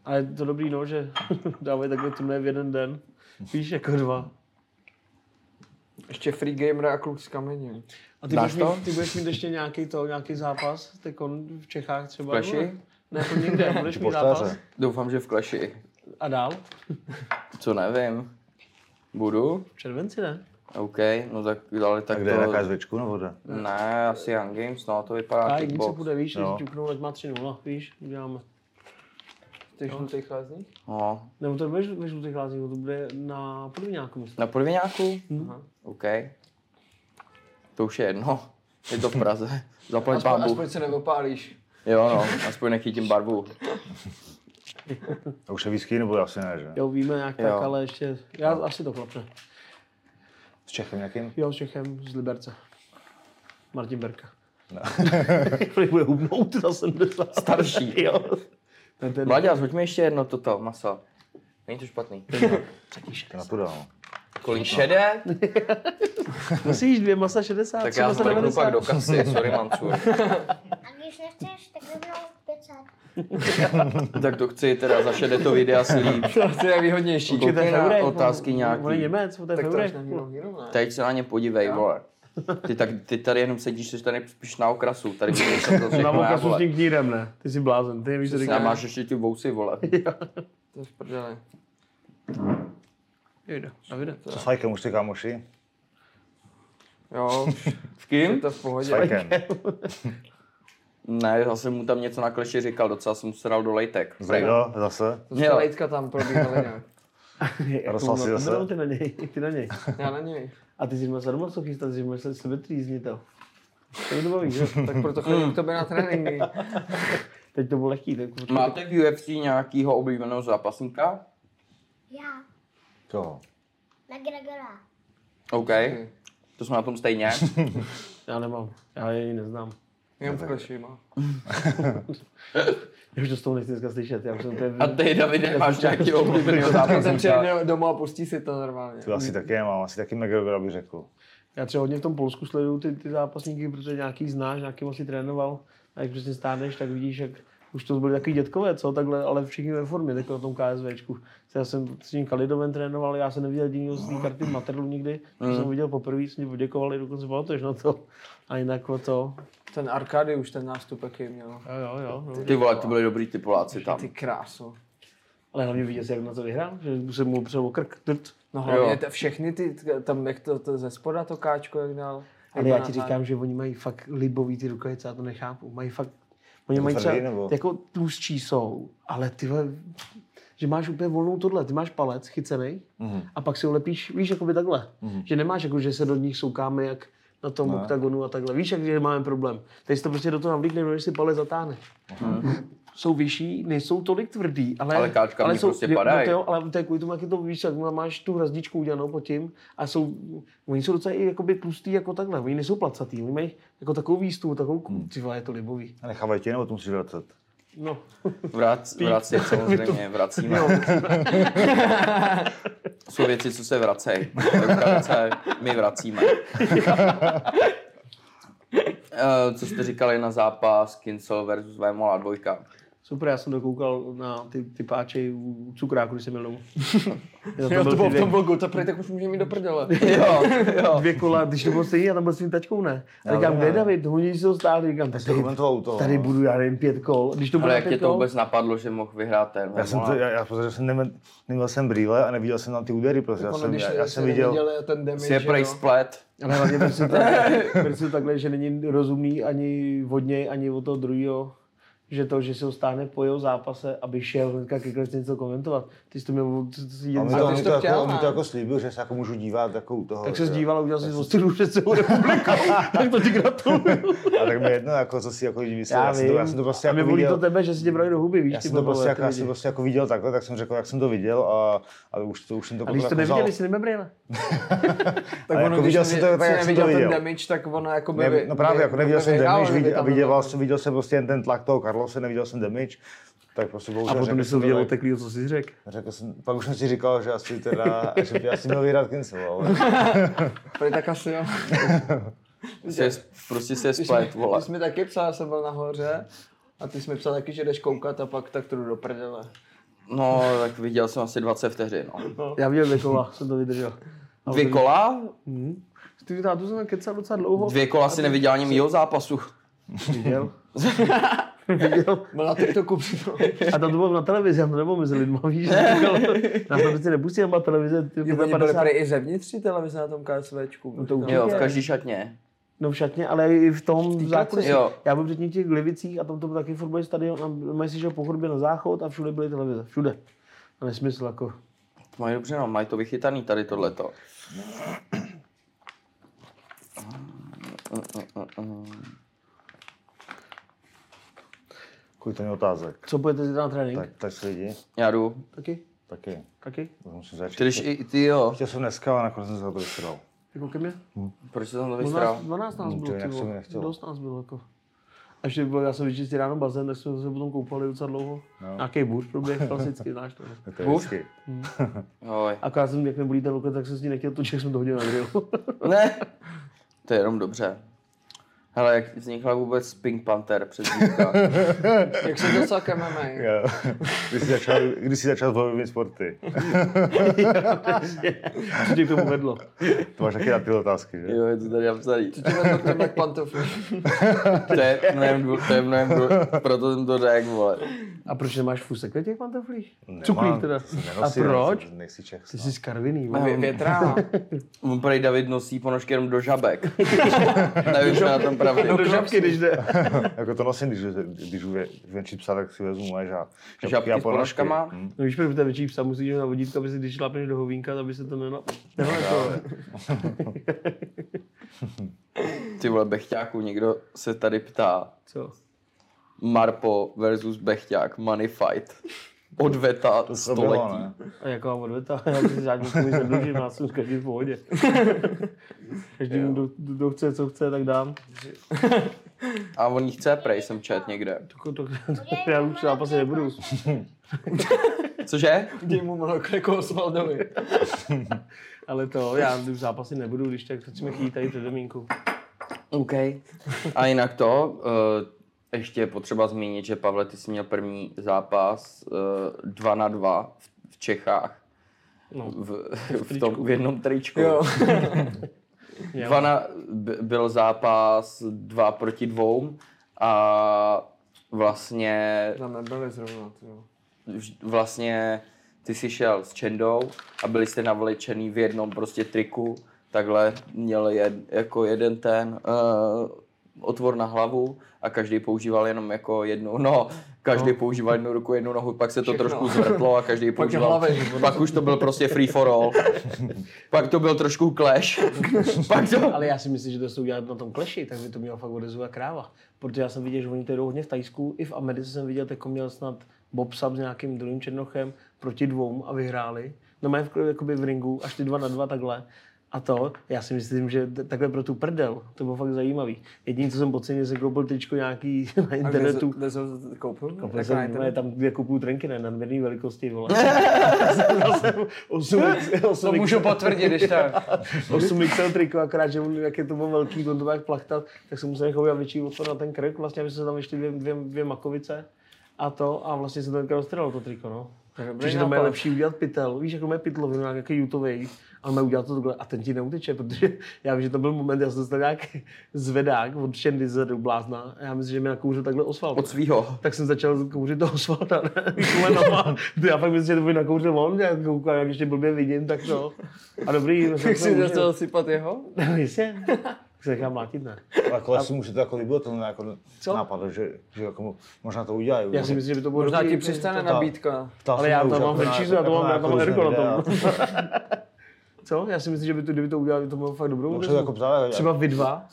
Ale je to dobrý, no, že dávají takhle turné v jeden den. Víš, jako dva. Ještě Free Gamer a kluk s kamením. A ty Dáš budeš, to? mít, ty budeš mít ještě nějaký, to, nějaký zápas, teď v Čechách třeba. Clashi? nebo Ne, ne jako někde, budeš mít zápas. Doufám, že v Clashi. A dál? Co nevím. Budu? V červenci, ne? OK, no tak, ale tak Tak kde je na to... KSVčku nebo kde? Ne, asi Young Games, no to vypadá A nic se bude, víš, když ťuknou, ať má 3-0, víš, uděláme. Ty žlutých lázní? No, Nebo to bude ve žlutých lázních, to bude na podviňáku, myslím. na podvěňáku? Aha. OK. To už je jedno. Je to v Praze. Zaplať Aspoň, pán Bůh. aspoň se neopálíš. Jo no, aspoň nechytím barvu. A už je whisky nebo asi ne, že? Jo, víme nějak Jo. tak, ale ještě, já asi to klapne. S Čechem nějakým? Jo, s Čechem z Liberce. Martin Berka. No. Bude hubnout za 70. Starší. jo. Ten, ten, Mladě, zhoďme ještě jedno toto maso. Není to špatný. To na to dal. Kolik šedé? Musíš dvě masa 60, Tak já masa zmrknu pak 90. do kasy, sorry Mancur. A když nechceš, tak rovnou 500. Tak to chci teda za šedé to videa slíp. To je výhodnější. Koukej na otázky on- nějaký. On je Němec, to je? Teď se na ně podívej, vole. Ty, tak, ty tady jenom sedíš, jsi tady spíš na okrasu. Tady to Na vokasu s tím knírem, ne? Ty jsi blázen, ty nevíš, co A říkáš. máš ještě ty vousy, vole. To je v prdeli. Jde, Davide. Co s Fajkem, už ty kámoši? Jo, je kým? to v S pohodě. Fajkem. Ne, zase mu tam něco na kleši říkal, docela jsem se dal do lejtek. Jo, zase. To Jo. lejtka tam probíhaly nějak. Roslal si zase? Jako, Ty na něj, ty na něj. Já na něj. A ty jsi měl sadomasochista, ty jsi měl sebe trýznitel. To mi to baví, že? Tak proto chodím k tobě na tréninky. Teď to bylo lehký. Tak Máte v UFC nějakýho oblíbeného zápasníka? Já, Koho? na Gregora. OK. To jsme na tom stejně. Já nemám, já je neznám. Jenom v kleši má. Já už to z toho nechci dneska slyšet. Já už jsem ten... A ty, Davide, máš nějaký oblíbeného Ten přijde domů a pustí si to normálně. To asi taky nemám, asi taky McGregor, bych řekl. Já třeba hodně v tom Polsku sleduju ty, ty zápasníky, protože nějaký znáš, nějaký asi trénoval. A jak přesně stáneš, tak vidíš, jak už to byli takový dětkové, co, takhle, ale všichni ve formě, tak na tom KSVčku. Já jsem s tím Kalidovem trénoval, já jsem neviděl jedinýho z té karty materiálu nikdy, mm. jsem viděl poprvé, jsme mi poděkovali, dokonce pamatuješ na to. A jinak o to, Ten Arkady už ten nástup jaký měl. jo, jo, jo. No. Ty vole, to byli dobrý ty Poláci tam. Ty krásu. Ale hlavně vidět, jak na to vyhrál, že se mu přel o krk, drт. No hlavně Jo. t- všechny ty, tam jak to, to ze spoda to káčko, jak dal. Ale já ti říkám, že oni mají fakt libový ty rukavice, já to nechápu. Mají fakt, oni mají třeba, nebo? jako tlustší jsou, ale ty že máš úplně volnou tohle, ty máš palec chycený Mhm. a pak si ho lepíš, víš, jakoby takhle. Že nemáš jako, že se do nich soukáme jak na tom Ne. oktagonu a takhle. Víš, jak že máme problém. Teď si to prostě do toho navlíkne, než si palec zatáhne. Jsou vyšší, nejsou tolik tvrdý, ale, Ale káčkami prostě jo, padají. No to jo, ale to je kvůli tomu, jak je to víš, jak máš tu hrazdičku udělanou pod tím a jsou, oni jsou docela i jakoby tlustý jako takhle, oni nejsou placatý, oni mají jako takovou výstupu, takovou, hmm. ty vole, je to libový. A nechávají tě, nebo to musíš vracet? No, Vrac, vracet samozřejmě, vracíme. Jsou věci, co se vracejí. Rukavice my vracíme. Eh, Co jste říkali na zápas Kincel versus Vémola dvojka? Super, já jsem dokoukal na ty, ty páče u cukráku, když jsem měl domů. Jo, Jo, to byl bylo v tom dvě, vlogu, to prej tak už můžeme mít do prdele. Jo, jo. dvě kola, když to bylo stejný, já tam byl s svým tačkou, ne. A Já říkám, kde. David, honí si ho stáli, říkám, To tady, tady no. budu, já nevím, pět kol. Když to bude Ale na jak tě to vůbec napadlo, že mohl vyhrát ten Já jsem, to, já, já, protože jsem neměl, neměl jsem brýle a neviděl jsem tam ty údery, prostě. Já jsem, když já, já jsem viděl, neviděli ten damage, Si je prej splet. Ale hlavně to to takhle, že není rozumný ani od něj, ani od toho druhého, že to, že se ho stáhne po jeho zápase, aby šel hnedka ke konci něco komentovat. Ty jsi to měl jsi jen mi Ale to, jsi to, to jako, chtěl, on mi to jako slíbil, že se jako můžu dívat jako u toho. tak se zdíval a udělal si ostudu před celou republikou. tak to ti gratuluju. A tak mi jedno, jako, co si jako lidi myslí. Já, Já, jsem to, já jsem to prostě a jako mě volí viděl. to tebe, že si tě brali do huby, víš, Já ty jsem to prostě, jako, já jsem prostě jako viděl takhle, tak jsem řekl, jak jsem to viděl a, a už, to, už jsem to A když to jako si. Tak ono, jako když viděl nevi- jsem to tak, si jak jsem to neviděl ten damage, tak ono jako by... No právě, jako neviděl jsem damage a tam viděl, nebyl. jsem, viděl jsem prostě jen ten tlak toho Carlose, neviděl jsem damage, tak prostě A bohužel potom, řekl když jsem jsem viděl to oteklý, co jsi řekl. řekl jsem, pak už jsem si říkal, že asi teda, že by asi měl vyhrát Kincel, ale tak asi jo. Si je, prostě se splet, vole. ty jsi mi taky psal, já jsem byl nahoře a ty jsi mi psal taky, že jdeš koukat a pak tak to do prdele. No, tak viděl jsem asi 20 vteřin, no. Já viděl dvě kola, jsem to vydržel. A Dvě kola? Hm. Ty tátu jsem kecal docela dlouho. Dvě kola si neviděl ani mýho zápasu. Viděl. viděl. Byl na TikToku přitom. A tam to bylo na televizi, já to nebylo mezi lidma, víš. Nás to prostě nepustí na televize, ty Jo, Oni byli 55. prej i zevnitř televize na tom KSVčku. No to. Jo, v každý šatně. No v šatně, ale i v tom v zákulisí. Já byl předtím v těch Glivicích a tam to byl taky fotbalový stadion a mají si šel po chodbě na záchod a všude byly televize. Všude. A nesmysl jako. To mají dobře, no, mají to vychytaný tady tohleto. kvůli ten otázek. Co budete zítra na trénink? Tak, tak se lidi, Já jdu. Taky? taky. Taky? Musím začít. Ty jdeš i ty jo. Chtěl jsem dneska, ale nakonec jsem se za to vystral. Jako ke mně? Proč jsi tam to 12, vystral? 12 nás Hm, bylo, to ty vole. Dost nás bylo jako. A ještě bylo, já jsem vyčistil ráno bazén, tak jsme se potom koupali docela dlouho. No. Nějaký bůř proběh, klasicky, znáš to. ne? Tak to je vždycky. Oj. Akorát jsem, jak mi bolí ten loket, tak jsem s ní nechtěl točit, jak jsem to hodil na grill. Ne. To je jenom dobře. Hele, jak vznikla vůbec Pink Panther dívka? Jak se dostal ke MMA? Jo. Když jsi začal, když jsi začal s bojovými sporty. Co tě k tomu vedlo? To máš taky na ty otázky, že? Jo, je to tady napsaný. Co ti vedlo k těmhle pantoflům? To je mnohem, to je mnohem, proto jsem to řekl, vole. A proč nemáš fusek na těch pantoflích? Cuklík teda. A proč? nejsi- Čech. Ty jsi skarviný. Vě- vole. Větráma. On prej David nosí ponožky jenom do žabek. Nevím, co na tom pravdy. Do žabky, když jde. Jako to nosím, když, když jdu vě- venčit psa, tak si vezmu moje žá, Žabky a s ponožky. ponožkama? Hm. No víš, protože větší psa musíš na vodítko, aby si když šlápneš do hovínka, aby se to nena... Ty vole, Bechťáku, někdo se tady ptá. Co? Marpo versus Bechťák, money fight. Odveta To století. bylo, ne? A jako mám odveta, já si žádný svůj nedlužím, já jsem s každým v pohodě. Každý, kdo, kdo chce, co chce, tak dám. A on jí chce prej, jsem čet někde. To, to, to, já už zápasy nebudu. Cože? Dej mu monokle jako Osvaldovi. Ale to, já už zápasy nebudu, když tak chceme chytit tady před domínku. OK. A jinak to, uh, ještě je potřeba zmínit, že Pavle, ty jsi měl první zápas uh, dva na dva v, v Čechách. No. V, v, tom, v jednom tričku. Jo. Dva na, by- byl zápas dva proti dvou a vlastně Tam nebyli zrovna, jo. vlastně ty jsi šel s Čendou a byli jste navlečený v jednom prostě triku, takhle měl jed, jako jeden ten uh, otvor na hlavu a každý používal jenom jako jednu, no, každý No. používal jednu ruku, jednu nohu, pak se to Všechno. trošku zvrtlo a každý Pak používal, hlavy. pak už to byl prostě free for all, pak to byl trošku clash, pak to, Ale já si myslím, že to se udělat na tom kleši, tak by to měla fakt odezvat kráva. Protože já jsem viděl, že oni to jdou hodně v Tajsku, i v Americe jsem viděl, jako měl snad Bob Sub s nějakým druhým černochem proti dvou a vyhráli. No mají v, jakoby v ringu, až ty dva na dva takhle. A to, já si myslím, že takhle pro tu prdel, to bylo fakt zajímavý. Jediný, co jsem pocenil, že koupil tričko nějaký na A internetu. jsi- kde jsi ho koupil? Koupil jsem internetu? ne, tam, kde kupuju trenky, ne, nadměrný velikosti, vole. Jsem 8, 8, To můžu potvrdit, když tak. 8 XL triko, akorát, že jak je to bylo velký, on to jak plachtat, tak jsem musel nechat větší otvor na ten krk, vlastně, aby se tam ještě dvě, dvě, dvě makovice a to, a vlastně se to roztrhalo to triko, no. Takže to nápad. lepší udělat pytel, víš, jako má pytlovinu, nějaký jutový, ale má udělat to takhle a ten ti neuteče, protože já vím, že to byl moment, já jsem dostal nějaký zvedák od Shandy z blázna a já myslím, že mi nakouřil takhle osvalt. od svýho. Tak jsem začal kouřit toho svalta, ne? Kolenama. Já fakt myslím, že to by nakouřil on, jak koukám, jak ještě blbě vidím, tak to. A dobrý, no, Tak si dostal sypat jeho? Jistě. Tak se nechám mlátit, ne? Ale kolesi mu se to jako líbilo, ten jako Co? nápad, že, že jako možná to udělají. Já si myslím, že by to bylo Možná ti jako- přistane to- nabídka. Ptal Ale já to už mám jako já to jako mám, já to mám různý ergo na tom. Co? Já si myslím, že by to, kdyby to udělali, to bylo fakt dobrou No, jako Třeba vy dva.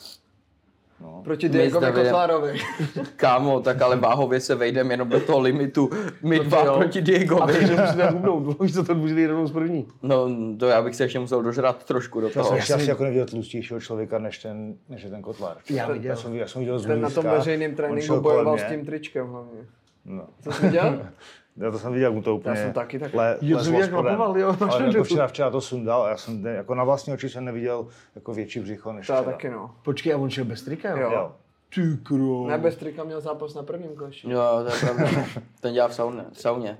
Proti My s Diegovi. Kotlárovi. Kámo, tak ale váhově se vejdeme jenom do toho limitu, my To dva jo. proti A Diegovi. takže musíte hubnout, víš co, to můžete rovnou z první. No, to já bych se ještě musel dožrat trošku do Já toho. jsem ještě asi jako neviděl tlustějšího člověka než ten, než je ten Kotlár. Já Já viděl. jsem, já jsem viděl Ten na tom veřejném tréninku bojoval s tím tričkem hlavně. No. Co jsi viděl? Já to jsem viděl, jak mu to úplně jsem taky tak- le, Jo, lezlo jsem jak spodem. lapoval, jo, Ale jako včera, včera to sundal a já jsem ne- jako na vlastní oči jsem neviděl jako větší břicho než To já včera. taky no. Počkej, a on šel bez trika, jo? Jo. Ty kro. Ne, bez trika měl zápas na prvním kleši. Jo, to je pravda. Ten dělá v sauně. V sauně.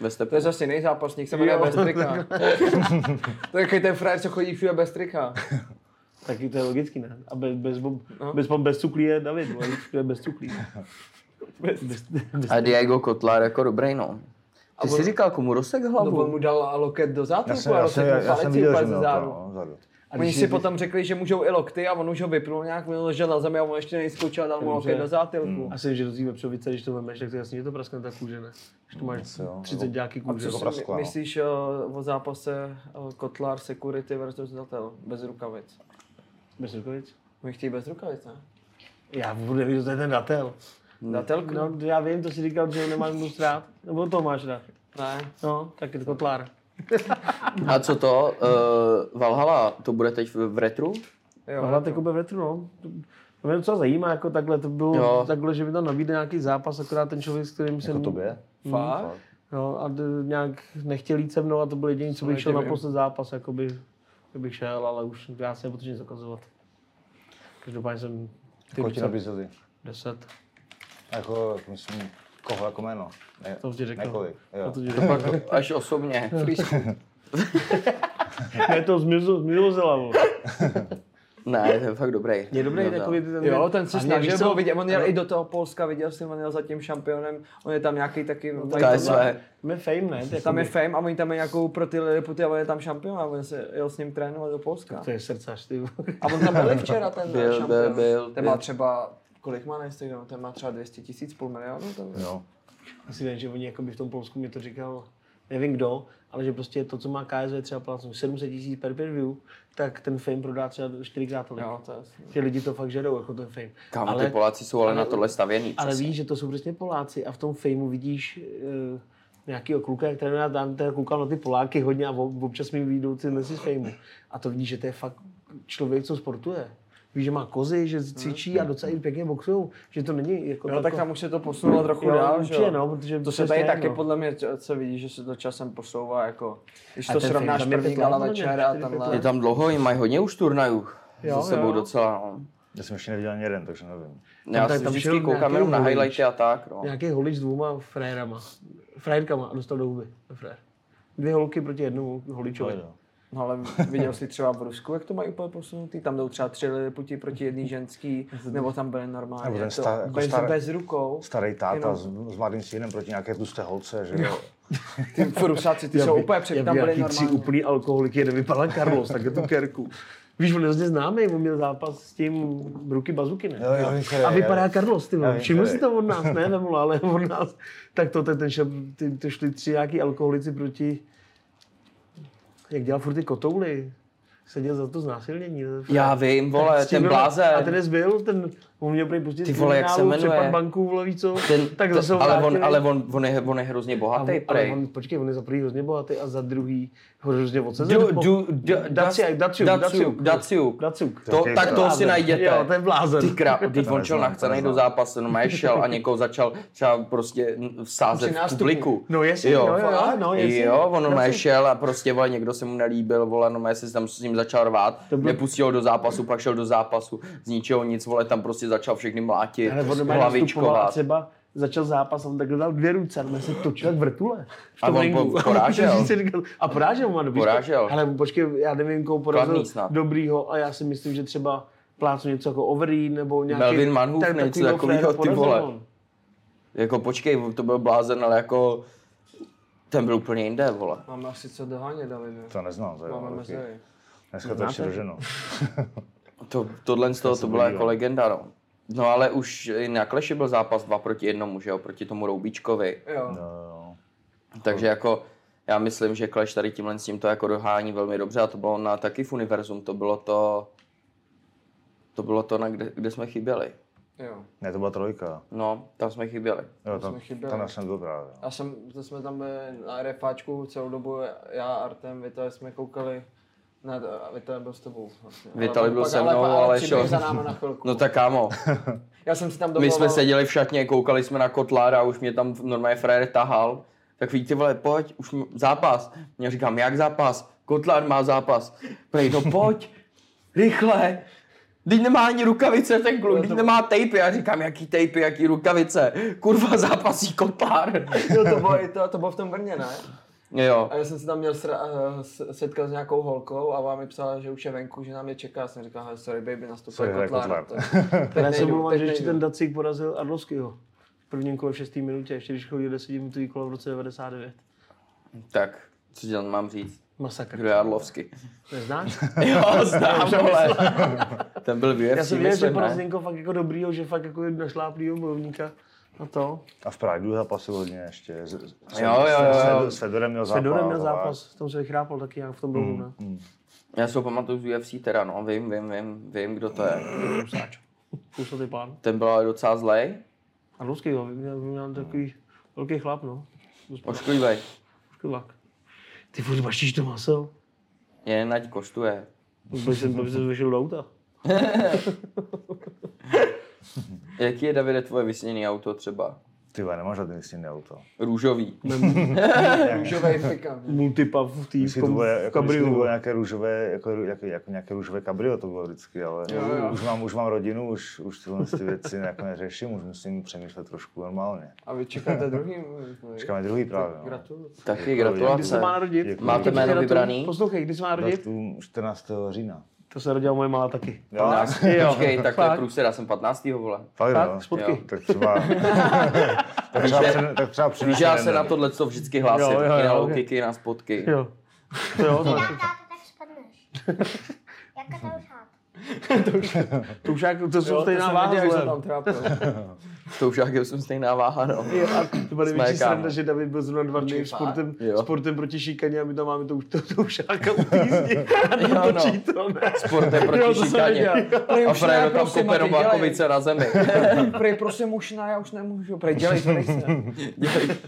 Bez To tepu. je zase jiný zápasník, se jmenuje bez trika. to je takový ten frajer, co chodí všude bez trika. Taky to je logický, ne? A bez, bez, bez, No. bez, bez cuklí je David, to je bez cuklí. A Diego Kotlar jako dobrý, no. Ty jsi říkal, komu rozsek No, on hlavu? mu dal loket do jsem, a já jsem, rozsekl já, já jsem palici viděl, úplně že ze no, vzadu. a Oni když si potom řekli, že můžou i lokty a on už ho vypnul nějak, on ležel na zemi a on ještě nejskočil a dal mu loket do zátylku. Asi, že do té vepřovice, když to vemeš, tak to jasně, že to praskne ta kůže, ne? Když to máš Asi jo. 30 nějaký A kůže. co jako si praskla, my- no. myslíš uh, o zápase uh, Kotlar Security versus Zatel bez rukavic? Bez rukavic? Oni chtějí bez rukavic, ne? Já vůbec nevím, že to je ten datel. Datelku? No, já vím, to si říkal, že ho nemáš moc rád. Nebo to máš rád. Ne. No, tak je to kotlár. A co to? Uh, Valhalla, to bude teď v, retru? Jo, Hlavně jako v retru, no. To mě docela zajímá, jako takhle, to bylo Jo. takhle, že mi tam nabídne nějaký zápas, akorát ten člověk, s kterým jsem... Jako tobě? Fakt? No a d- nějak nechtěl jít se mnou a to byl jediný, co bych šel na poslední zápas, jakoby, bych šel, ale už já se nepotřebuji zakazovat. Každopádně jsem ty Koho ti nabízeli? 10. Jako, myslím, koho jako jméno? Ne, To ti řekl. Nekolik, jo. To ti řekl. Pak až osobně. ne, to zmizel, zmizela, vole. Ne, to je fakt dobrý. Je dobrý No, takový ten... Jo, ten se snažil, byl vidět, on jel i do toho Polska, viděl jsem, on jel za tím šampionem, on je tam nějaký taky, No, KSV. tam- Tam je fame, ne? To tam je fame a oni tam mají nějakou pro ty Liliputy a on je tam šampion a on se jel s ním trénovat do Polska. To je srdcař, ty. A on tam byl včera ten Byl, šampion. byl, byl, Ten má byl. třeba, kolik má na Instagramu, ten má třeba 200 tisíc, půl milionu. Ten... Jo. Asi vím, že oni jakoby v tom Polsku mi to říkal, nevím kdo, ale že prostě to, co má KSV třeba placenou 700 tisíc per per view, tak ten fame prodá třeba čtyřikrát tolik. Jo, to je. Že lidi to fakt žerou, jako ten fame. Kámo, ty Poláci jsou ale na tohle stavěný. Ale víš, že to jsou přesně Poláci a v tom fejmu vidíš uh, nějakýho kluka, který já tam teda koukal na ty Poláky hodně a ob- občas mi vyjdou ty z fejmu. A to vidíš, že to je fakt člověk, co sportuje. Víš, že má kozy, že cvičí a docela i pěkně boxujou, že to není jako Jo, tak tam už se to posunulo trochu Jo, dál, že určitě, jo? no, protože To se tady taky no. podle mě co vidíš, že se to časem posouvá, jako když A to ten srovnáš tam první gala večer a tenhle. Je tam dlouho, jim mají hodně už turnajů. Jo, za sebou jo. docela, no. Já jsem ještě neviděl ani jeden, takže nevím. Já tak tam vždycky koukám nějaký jenom na holič. highlighty a tak, no. Nějaký holič s dvouma frajerama. Frajerkama a dostal do huby. Frajer. Dvě holky proti jednomu holičovi. No ale viděl jsi třeba v Rusku, jak to mají úplně posunutý? Tam jdou třeba tři Liliputi proti jedný ženský, nebo tam byly normálně. Nebo ten to jako bez, star- bez rukou. Starý táta Jenom- s, s mladým synem proti nějaké tlusté holce, že jo. Ty Rusáci, ty jsou úplně před, tam byli nějaký tři normální. úplný alkoholiky, kde vypadal Carlos, tak je tu kerku. Víš, on je hrozně známý, on měl zápas s tím Bruky Bazuky, ne? Jo, jo, který A vypadá já- Carlos, ty já Všiml si to od nás, ne Vemula, ale od nás. Tak to, ten, ten šel, ty, to šli tři nějaký alkoholici proti, jak dělal furt ty kotouly. Seděl za to znásilnění. Já vím, vole, tím ten byl- A blázen. ten byl, ten, on měl prý pustit Ty vole, jak se jmenuje? přepad banku, vole, víš co? Ten, tak to- zase ho ale, on, ale on, on, je, on je hrozně A bohatý, on, ale prej. on, počkej, on je za prvý hrozně bohatý a za druhý ho hrozně du, Daciuk, Daciuk, Daciuk, Daciuk. Daciuk. To, tak to si najděte. Jo, to je blázen. Ty krá, To on šel nachcenej to do zápasu, no šel a někoho začal třeba prostě vsázet Při v publiku. No jasně, jo, jo, jo, no jasně. Jo, on Daciuk. šel a prostě vole, někdo se mu nelíbil, vole, normálně se tam s ním začal rvát, To nepustil do zápasu, pak šel do zápasu, z ničeho nic, vole, tam prostě začal všechny mlátit, Ale on a hlavičkovat. třeba začal zápas on takhle dal dvě ruce, a se točil jak vrtule. v A on ringu. po- porážel. A, porážel má dobrý. Porážel. Ale počkej, já nevím, koho porazil dobrýho a já si myslím, že třeba plácnu něco jako Overeem nebo nějaký... Melvin Manhoef, tak- něco fréra ty vole. on. Jako počkej, to byl blázen, ale jako ten byl úplně jinde, vole. Máme asi co dohánět, Davide. To neznám, to je Máme mezery. Dneska to ještě doženu. To, tohle z toho, to byla jako legenda, no. No ale už i na Kleši byl zápas 2 proti jednomu, že jo, proti tomu Roubíčkovi. Jo. No, jo. Takže jako já myslím, že Clash tady tímhle s tím to jako dohání velmi dobře a to bylo na taky v Univerzum, to bylo to, to bylo to, na kde, kde jsme chyběli. jo. Ne, to byla trojka. No, tam jsme chyběli. Jo, jsme tam, chyběli. tam já jsem byl právě. Já jsem, to jsme tam byli na RFáčku celou dobu, já, Artem, Vitali jsme koukali, ne, Vitali byl s tebou vlastně. Ale byl se mnou, ale, ale šel. za náma na chvilku. No tak kámo, já jsem si tam my domluvil, jsme seděli v šatně, koukali jsme na Kotlára a už mě tam normálně frajer tahal. Tak víš, ty vole, pojď, už m- zápas. Já říkám, jak zápas? Kotlár má zápas. Prej, no pojď, rychle. Teď nemá ani rukavice ten kluk, teď nemá tejpy. Já říkám, jaký tejpy, jaký rukavice. Kurva, zápasí Kotlár. Jo, to bylo, to, to bylo v tom Brně, ne? Jo. A já jsem se tam měl sra, uh, s- setkat s nějakou holkou a vám mi psala, že už je venku, že nám je čeká. Já jsem říkal, hele, sorry baby, Sorry, hele, Kotlár. Já jsem nejdu, mluvil, že ještě ten Dacik porazil Arlovskýho. V prvním kole v 6. minutě, ještě když chodil 10 minutový kolo v roce 99. Tak, co ti tam mám říct? Masakr. Kdo je Arlovsky? Neznáš? Jo, znám, vole. Ten byl v UFC, Já jsem věděl, že porazil fakt jako dobrýho, že fakt jako našláplýho bojovníka. A to. A v Prideu zápasil hodně ještě. S, s, Jo, jo, jo, jo. S, s Fedorem měl S zápas. Fedorem měl a- zápas, v tom se vychrápal taky nějak v tom blogu, ne? Já si ho pamatuju z UFC teda, no, vím, vím, vím, vím, kdo to je. Rusáč. Působný pán. Ten byl ale docela zlej, Arlovskýho, měl, měl takový velký chlap, no. ošklivej. Škodlák. Ty furt baštíš to maso? Jen ať koštuje. Byl jsem, byl jsem vyšel do auta. Jaký je, Davide, tvoje vysněné auto třeba? Ty vole, nemáš žádný vysněný auto. Růžový. Růžovej pikant. Multipa v té Vždycky to bylo, jako, vždycky to kabriu. bylo nějaké růžové, jako, jako, jako nějaké růžové kabrio to bylo vždycky, ale Jo, jo. už mám, už mám rodinu, už, už tyhle ty věci jako neřeším, už musím přemýšlet trošku normálně. A vy čekáte druhý? Čekáme druhý právě. No. Gratuluju. Taky Děkuji. Kdy se gratulace. má narodit? Děkuji. Máte jméno vybraný? Poslouchej, kdy se má narodit? Datu 14. října. To se rodila moje malá taky. Jo, Jo. Počkej, tak to je průser, já jsem 15. vole. fakt, Fakt? no. Spotky. Jo. Tak třeba... tak třeba, přene, tak třeba Víš, já se na tohle co vždycky hlásím. Jo, jo, I na jo, low kicky, na spotky. Jo. Jo, to, Dám táta, tak spadneš. Jako to už to už jak, to jsou Jo, to stejná jsem váha věděl, že se tam trápil. To už jak jsem stejná váha, no. Jo, a to byla největší kámo. sranda, že David byl zrovna dva dny sportem, Jo. sportem proti šikaně a my tam máme to, to, to už nějaká upízdi a Jo, no. to, ne? Sportem Jo, proti šikaně. viděl. A frajer tam kope Novákovice na zemi. Prej, prosím, už ne, já už nemůžu. Prej, dělej to, nechci.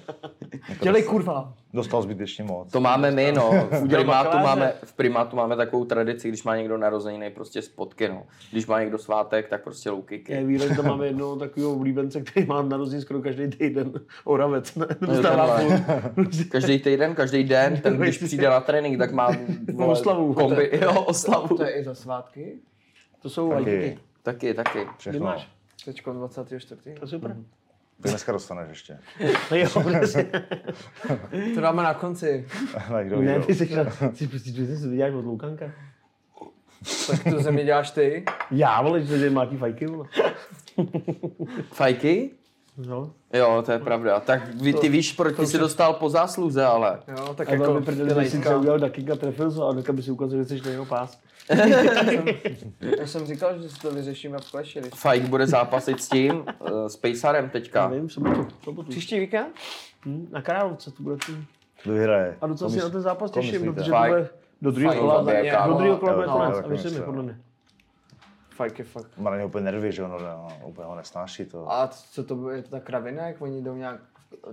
Dělej, kurva. Dostal zbytečně moc. To máme my, no. V primátu máme, v primátu máme takovou tradici, když má někdo narozeniny, prostě spotky, no. Když má někdo svátek, tak prostě low Je výlet, tam máme jednoho takového oblíbence, který má narozeniny skoro každý týden. Oravec, ne? Dostává furt. Každý týden, každý den, ten když přijde na trénink, tak má vole, Oslavu. Kombi, jo, oslavu. To je i za svátky. To jsou Taky. lajky. Taky, taky. Kdy Všechno. máš? Teďko 24. To je super. Ty dneska dostaneš ještě. No jo, přesně. To dáme na konci. Na kdo Ne, ty jsi, ty prostě ty si vyděláš od Lukanka. Tak to země děláš ty. Já, vole, že má ty fajky, vole. Fajky? No. Jo, to je pravda. Tak vy, ty víš, proč ty jsi dostal po zásluze, ale. Jo, tak A jako jako velmi prdeli, ty že si lejtka. třeba udělal dakika, trefil se a hnedka by si ukázal, že jsi na jeho pás. Já jsem říkal, že si to vyřešíme v Clashi. když- Fajk bude zápasit s tím, uh, s Pacerem teďka. Já vím, sobotu. sobotu. Příští víkend? Hm, na Královce to bude. Kdo vyhraje? A docela si na ten zápas těším, protože to bude do druhého kola. Do druhého kola bude to konec. A myslím, myslím, podle mě. Fajk je fakt. Má na ně úplně nervy, že ono no, úplně ho nesnáší to. A co to bude, je to ta kravina, jak oni jdou nějak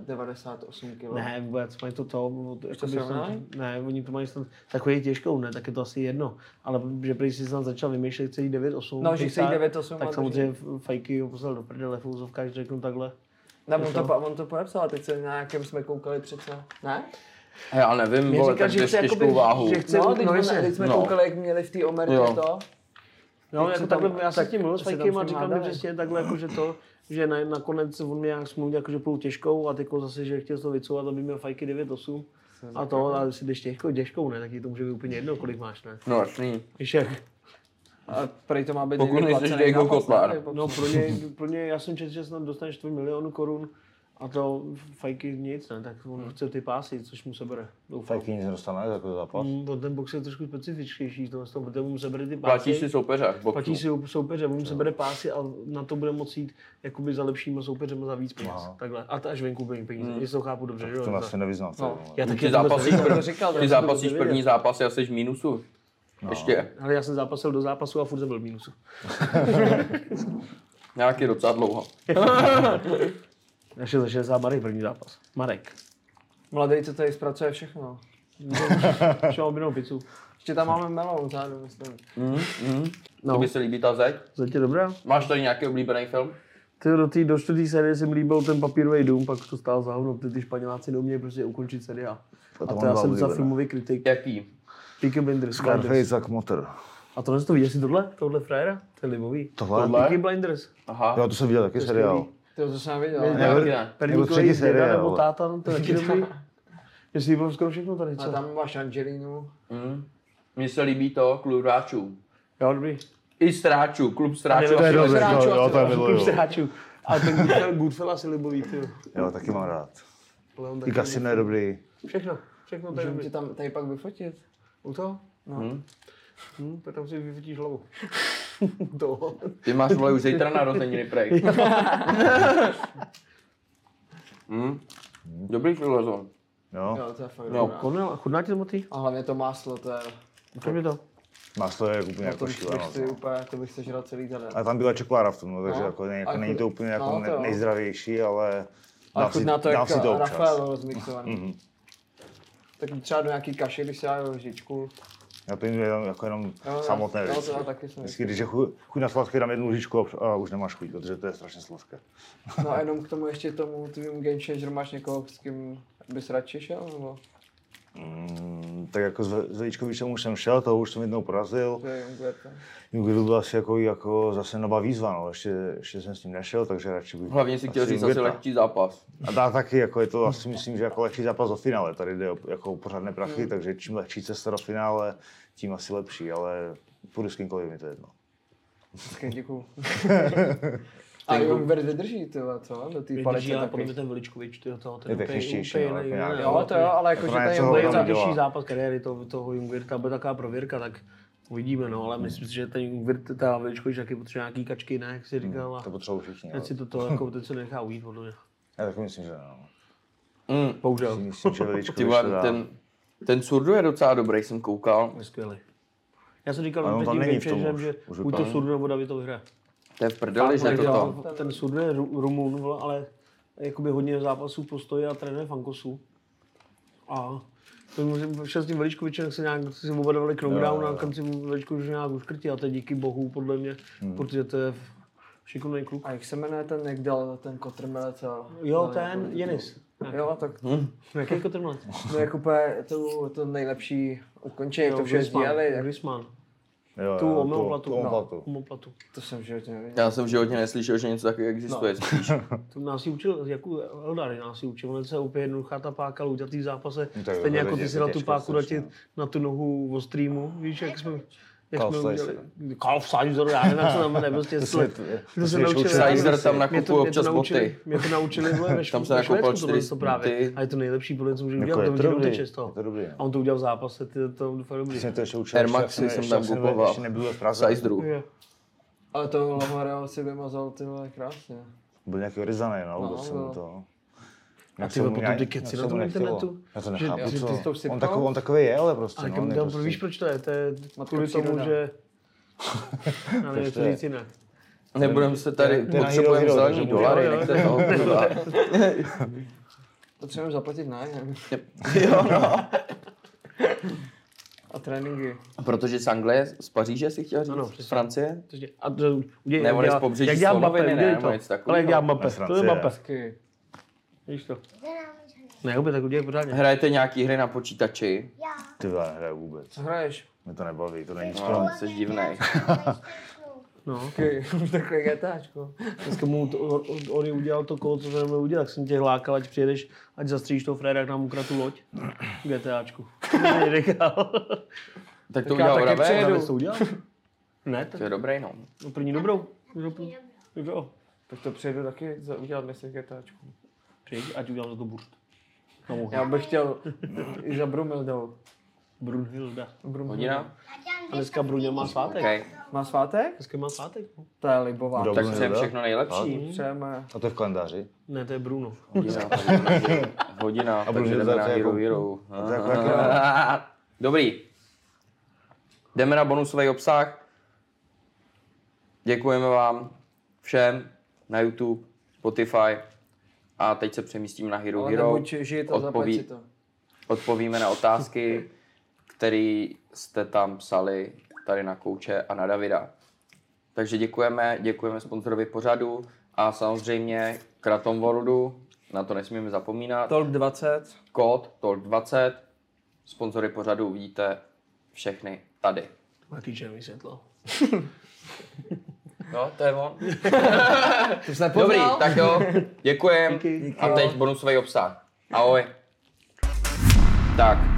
98 kg? Ne, vůbec, mají to to, to, jako srovnali? snad- ne, oni to mají snad takový těžkou, ne, tak je to asi jedno. Ale že prý si snad začal vymýšlet celý 9-8. No, že chce jít 9-8 Tak a samozřejmě fajky ho poslal do prdele v úzovkách, že řeknu takhle. Ne, on to, on to podepsal, teď se na nějakém jsme koukali přece. Ne? Já nevím, vole, říká, tak že chce těžkou jakoby- váhu. že chce- No, no, teď, no, jasně. teď jsme No. koukali, jak měli v té Omertě Jo. to. No, Jak jako takhle, tam- já jsem tak s tím mluvil s Fajkem a říkal mi přesně takhle, jako, že to, že na, nakonec on mě nějak smluvně jakože půl těžkou a teď zase, že chtěl to vycouvat, aby měl fajky 9-8. A to, a si jdeš těžkou, těžkou, ne, tak ti to může být úplně jedno, kolik máš, ne? No jasný. Víš jak? A prej to má být Pokud nejseš placený Diego ne? No pro ně, pro ně, já jsem četl, že snad dostaneš 4 milionů korun a to fajky nic, ne, tak on chce ty pásy, což mu sebere. Doufám. Fajky nic nedostane za takový zápas. Mm, to ten box je trošku specifičtější, to, to, protože mu sebere ty pásy. Platíš si soupeře. Platí si soupeře, on se bere pásy a na to bude moci jít jakoby za lepšíma soupeřema za víc peněz. Takhle. A to až venku peníze, peníze. jestli to chápu dobře, že jo? To asi nevyznám. No. No. Já Ty taky vůbec zápasíš, prv... říkal, ty zápasíš první zápasy a jsi v mínusu. Ještě. Ale já jsem zápasil do zápasu a furt jsem byl v mínusu. Nějaký docela dlouho. Já šel za 60 Marek první zápas. Marek. Mladý, co tady zpracuje všechno. Šel objednou pizzu. Ještě tam máme melou vzadu, myslím. Mm, mm. No. To by se líbí ta zeď? Zatě dobrá. Máš tady nějaký oblíbený film? Ty do té do čtvrtý série jsem líbil ten papírový dům, pak to stál za hovno, ty, ty Španěláci neumějí prostě ukončit seriál. To A to já jsem za filmový kritik. Jaký? Peaky Blinders. Scarface Blinders. jak motor. A tohle to vidíš si tohle? Tohle frajera? To je libový. Tohle? Tohle? Peaky Blinders. Aha. Jo, to jsem viděl taky seriál. To, to jsem viděl. Ne. První Nebo kolej třetí děda nebo táta, no, to je taky dobrý. Se líbilo skoro všechno tady, A co? tam máš Angelinu. Mm. Mně se líbí to, klub hráčů. Jo, dobrý. I stráčů, klub stráčů. To je dobré, Sráčů jo, to je. Klub hráčů. A ten Goodfell, Goodfellas je libový, ty. jo. Taky mám rád. I taky Casino je dobrý. Všechno, všechno to je Můžeme dobrý. ti tam tady pak vyfotit. U toho? No. Hm? Hm, tak tam si vyfotíš hlavu. to. Ty máš vole už zítra narozeniny, prej. hm? Dobrý filozon. Jo, Jo, to je fakt Jo. Konel, chudná ti to moty? A hlavně to máslo, to je... Ukaž mi to. máslo je úplně jako tom bych šílenost. si no. úplně, to bych sežral celý ten den. Ale tam byla čokoláda v tom, no, takže No. jako, ne, jako A není to úplně jako no, to ne, nejzdravější, ale Ale dám si, chutná to dám jak si to občas. Rafael rozmixovaný. Mhm. Tak třeba do nějaký kaše, když si dá lžičku. Já to jenom, jako jenom Jo, samotné jo, věci. to já taky jsem Vždycky, když je chu- chuť na sladké, dám jednu lžičku a, a už nemáš chuť, protože to je strašně sladké. No a jenom k tomu ještě tomu tvým game changer máš někoho, s kým bys radši šel? Nebo Mm, tak jako s Veličkovičem už jsem šel, toho už jsem jednou porazil. to je Jungwirth? Jungwirth byl asi jako, jako zase nová výzva, no. ještě, ještě jsem s ním nešel, takže radši bych... Hlavně si chtěl říct asi Jungwirtha. lehčí zápas. A dá taky, jako je to asi myslím, že jako lehčí zápas do finále, tady jde o jako o pořádné prachy, Hmm. takže čím lehčí cesta do finále, tím asi lepší, ale půjdu s kýmkoliv, mi to je jedno. Tak děkuju. A Jungwirth vydrží, ty vole, co? Do té Vydrží, palice ale taky. podle mě ten Veličkovič, ty to, ten Je úplně- techničtější, úplně no, jako Jo, to jo, ale jako, Jako že ho To je Jungwirth- nejtěžší zápas kariéry toho, toho Jungwirta, bude taková prověrka, tak uvidíme, no, ale myslím si, že ten Jungwirt, ta Veličkovič taky potřebuje nějaký kačky, ne, jak jsi říkal, a To potřebují všichni. teď ale si to, to jako, teď se nechá ujít, podle mě. Já taky myslím, že no. Mm. Bohužel. Myslím, že Ty to dá. ten, ten Surdu je docela dobrý, jsem koukal. Je skvělý. Já jsem říkal tím není v tom že Už buď to. Surdu nebo David to vyhraje. To je v prdeli, že Ten- toto. Ten Surdu je Ru- Rumun, ale jakoby hodně zápasů postojí a trénuje Fankosu. A to šel s tím Veličkovičem, jak se nějak si obadovali knockdown a konci Veličkovič nějak uškrtí a to je díky bohu podle mě, protože to je šikovný kluk. A jak se jmenuje ten, jak dal ten kotrmelec? a- Jo, no, ten jako- Jenis. Jo, tak Jaký kotrmelec? no jako úplně to, to nejlepší ukončení, jak to vše sdíleli, jak Griezmann. Jo, Tu omoplatu. tu omoplatu. To jsem v životě nevěděl. Já jsem v životě neslyšel, že něco takového existuje. Spíš. To nás ji učil, jako Eldar nás ji učil, on se úplně jednoduchá ta páka, ale udělat v zápase, No stejně jako ty si dal tu páku dát na tu nohu o streamu, víš, jak jsme, Jak Karl Sizer, já nevím, jak se tam jmenuje, prostě To se naučili. Sizer tam nakupuje občas naučili- boty. Mě to naučili vole, ve Tam se bylo čtyři to právě. boty. A je to nejlepší podle, co můžu Jako udělat, to to ti dobrý, uteče z toho. je to dobrý, no. A on to udělal v zápase, ty to to je dobrý. Jsem to ještě učil, Air Maxy jsem tam kupoval. Ještě nebyl v Praze. Sizedru. Jo. Ale to Lamorel si vymazal ty vole krásně. Byl nějaký ryzaný, no, No, jsem no. to... A ty vole, potom ty keci na tom internetu? Já to nechápu, že co. to On takový, on takový je, ale prostě, Ale no, je tam, prostě- víš, proč to je? To je kvůli tomu, že... Já nevím, jak to to je? říct jinak. Nebudeme se tady, To je potřebujeme zelený dolary, nechte toho. kurva. Potřebujeme zaplatit nájem Jo, no. a tréninky. Protože z Anglie, z Paříže si chtěl říct, Ano, z. Francie? Je- A to udělej, Ne, on je z pobřeží jak dělá Mbappé, ne, nebo to. něco takového. Ale jak dělá Mbappé, to je. Mbappé. Víš to. Ne, opět tak udělej pořádně. Hrajete nějaký hry na počítači? Já. Ty vole, nehraju vůbec. Co hraješ? Mě to nebaví, to není nic pro No, jsi divnej. No. Taky. Takové GTAčko. Dneska mu to, on, on jí udělal to kolo, co jsem měl udělat, tak jsem tě hlákal, ať přijedeš, ať zastříš toho Freda, jak nám ukradl tu loď. GTAčku. Říkal. Tak to udělal přijedu. Raves to udělal? Ne, To tak je dobrý, no. no, první dobrou. Jo. Tak to přijedu taky za, udělat dnes GTAčku. Přijď, ať udělám za to burst. No. Já bych chtěl i za Brumildou. Brunhilda. Hodina? A dneska Bruně má svátek. Okay. Má svátek? Dneska má svátek. no. To je libová. Kdo? Tak Bruno přejem Hilda? všechno nejlepší. Přejeme. A to je v kalendáři. Ne, to je Bruno. Hodina, hodina, takže Brunhilda jdeme na to je Hero jako- Hero. to je jako jaký- Dobrý. Jdeme na bonusový obsah. Děkujeme vám všem na YouTube, Spotify a teď se přemístíme na Hero Ale Hero. Odpoví- to. Odpovíme na otázky, které jste tam psali tady na kouče a na Davida. Takže děkujeme, děkujeme sponzorovi pořadu a samozřejmě Kratom Worldu, na to nesmíme zapomínat. Talk 20. Kód TOLK20, sponzory pořadu uvidíte všechny tady. Jaký červený světlo. Jo, to je on. To jsi Dobrý, tak jo, děkujem. Díky. A teď bonusový obsah. Ahoj. Tak,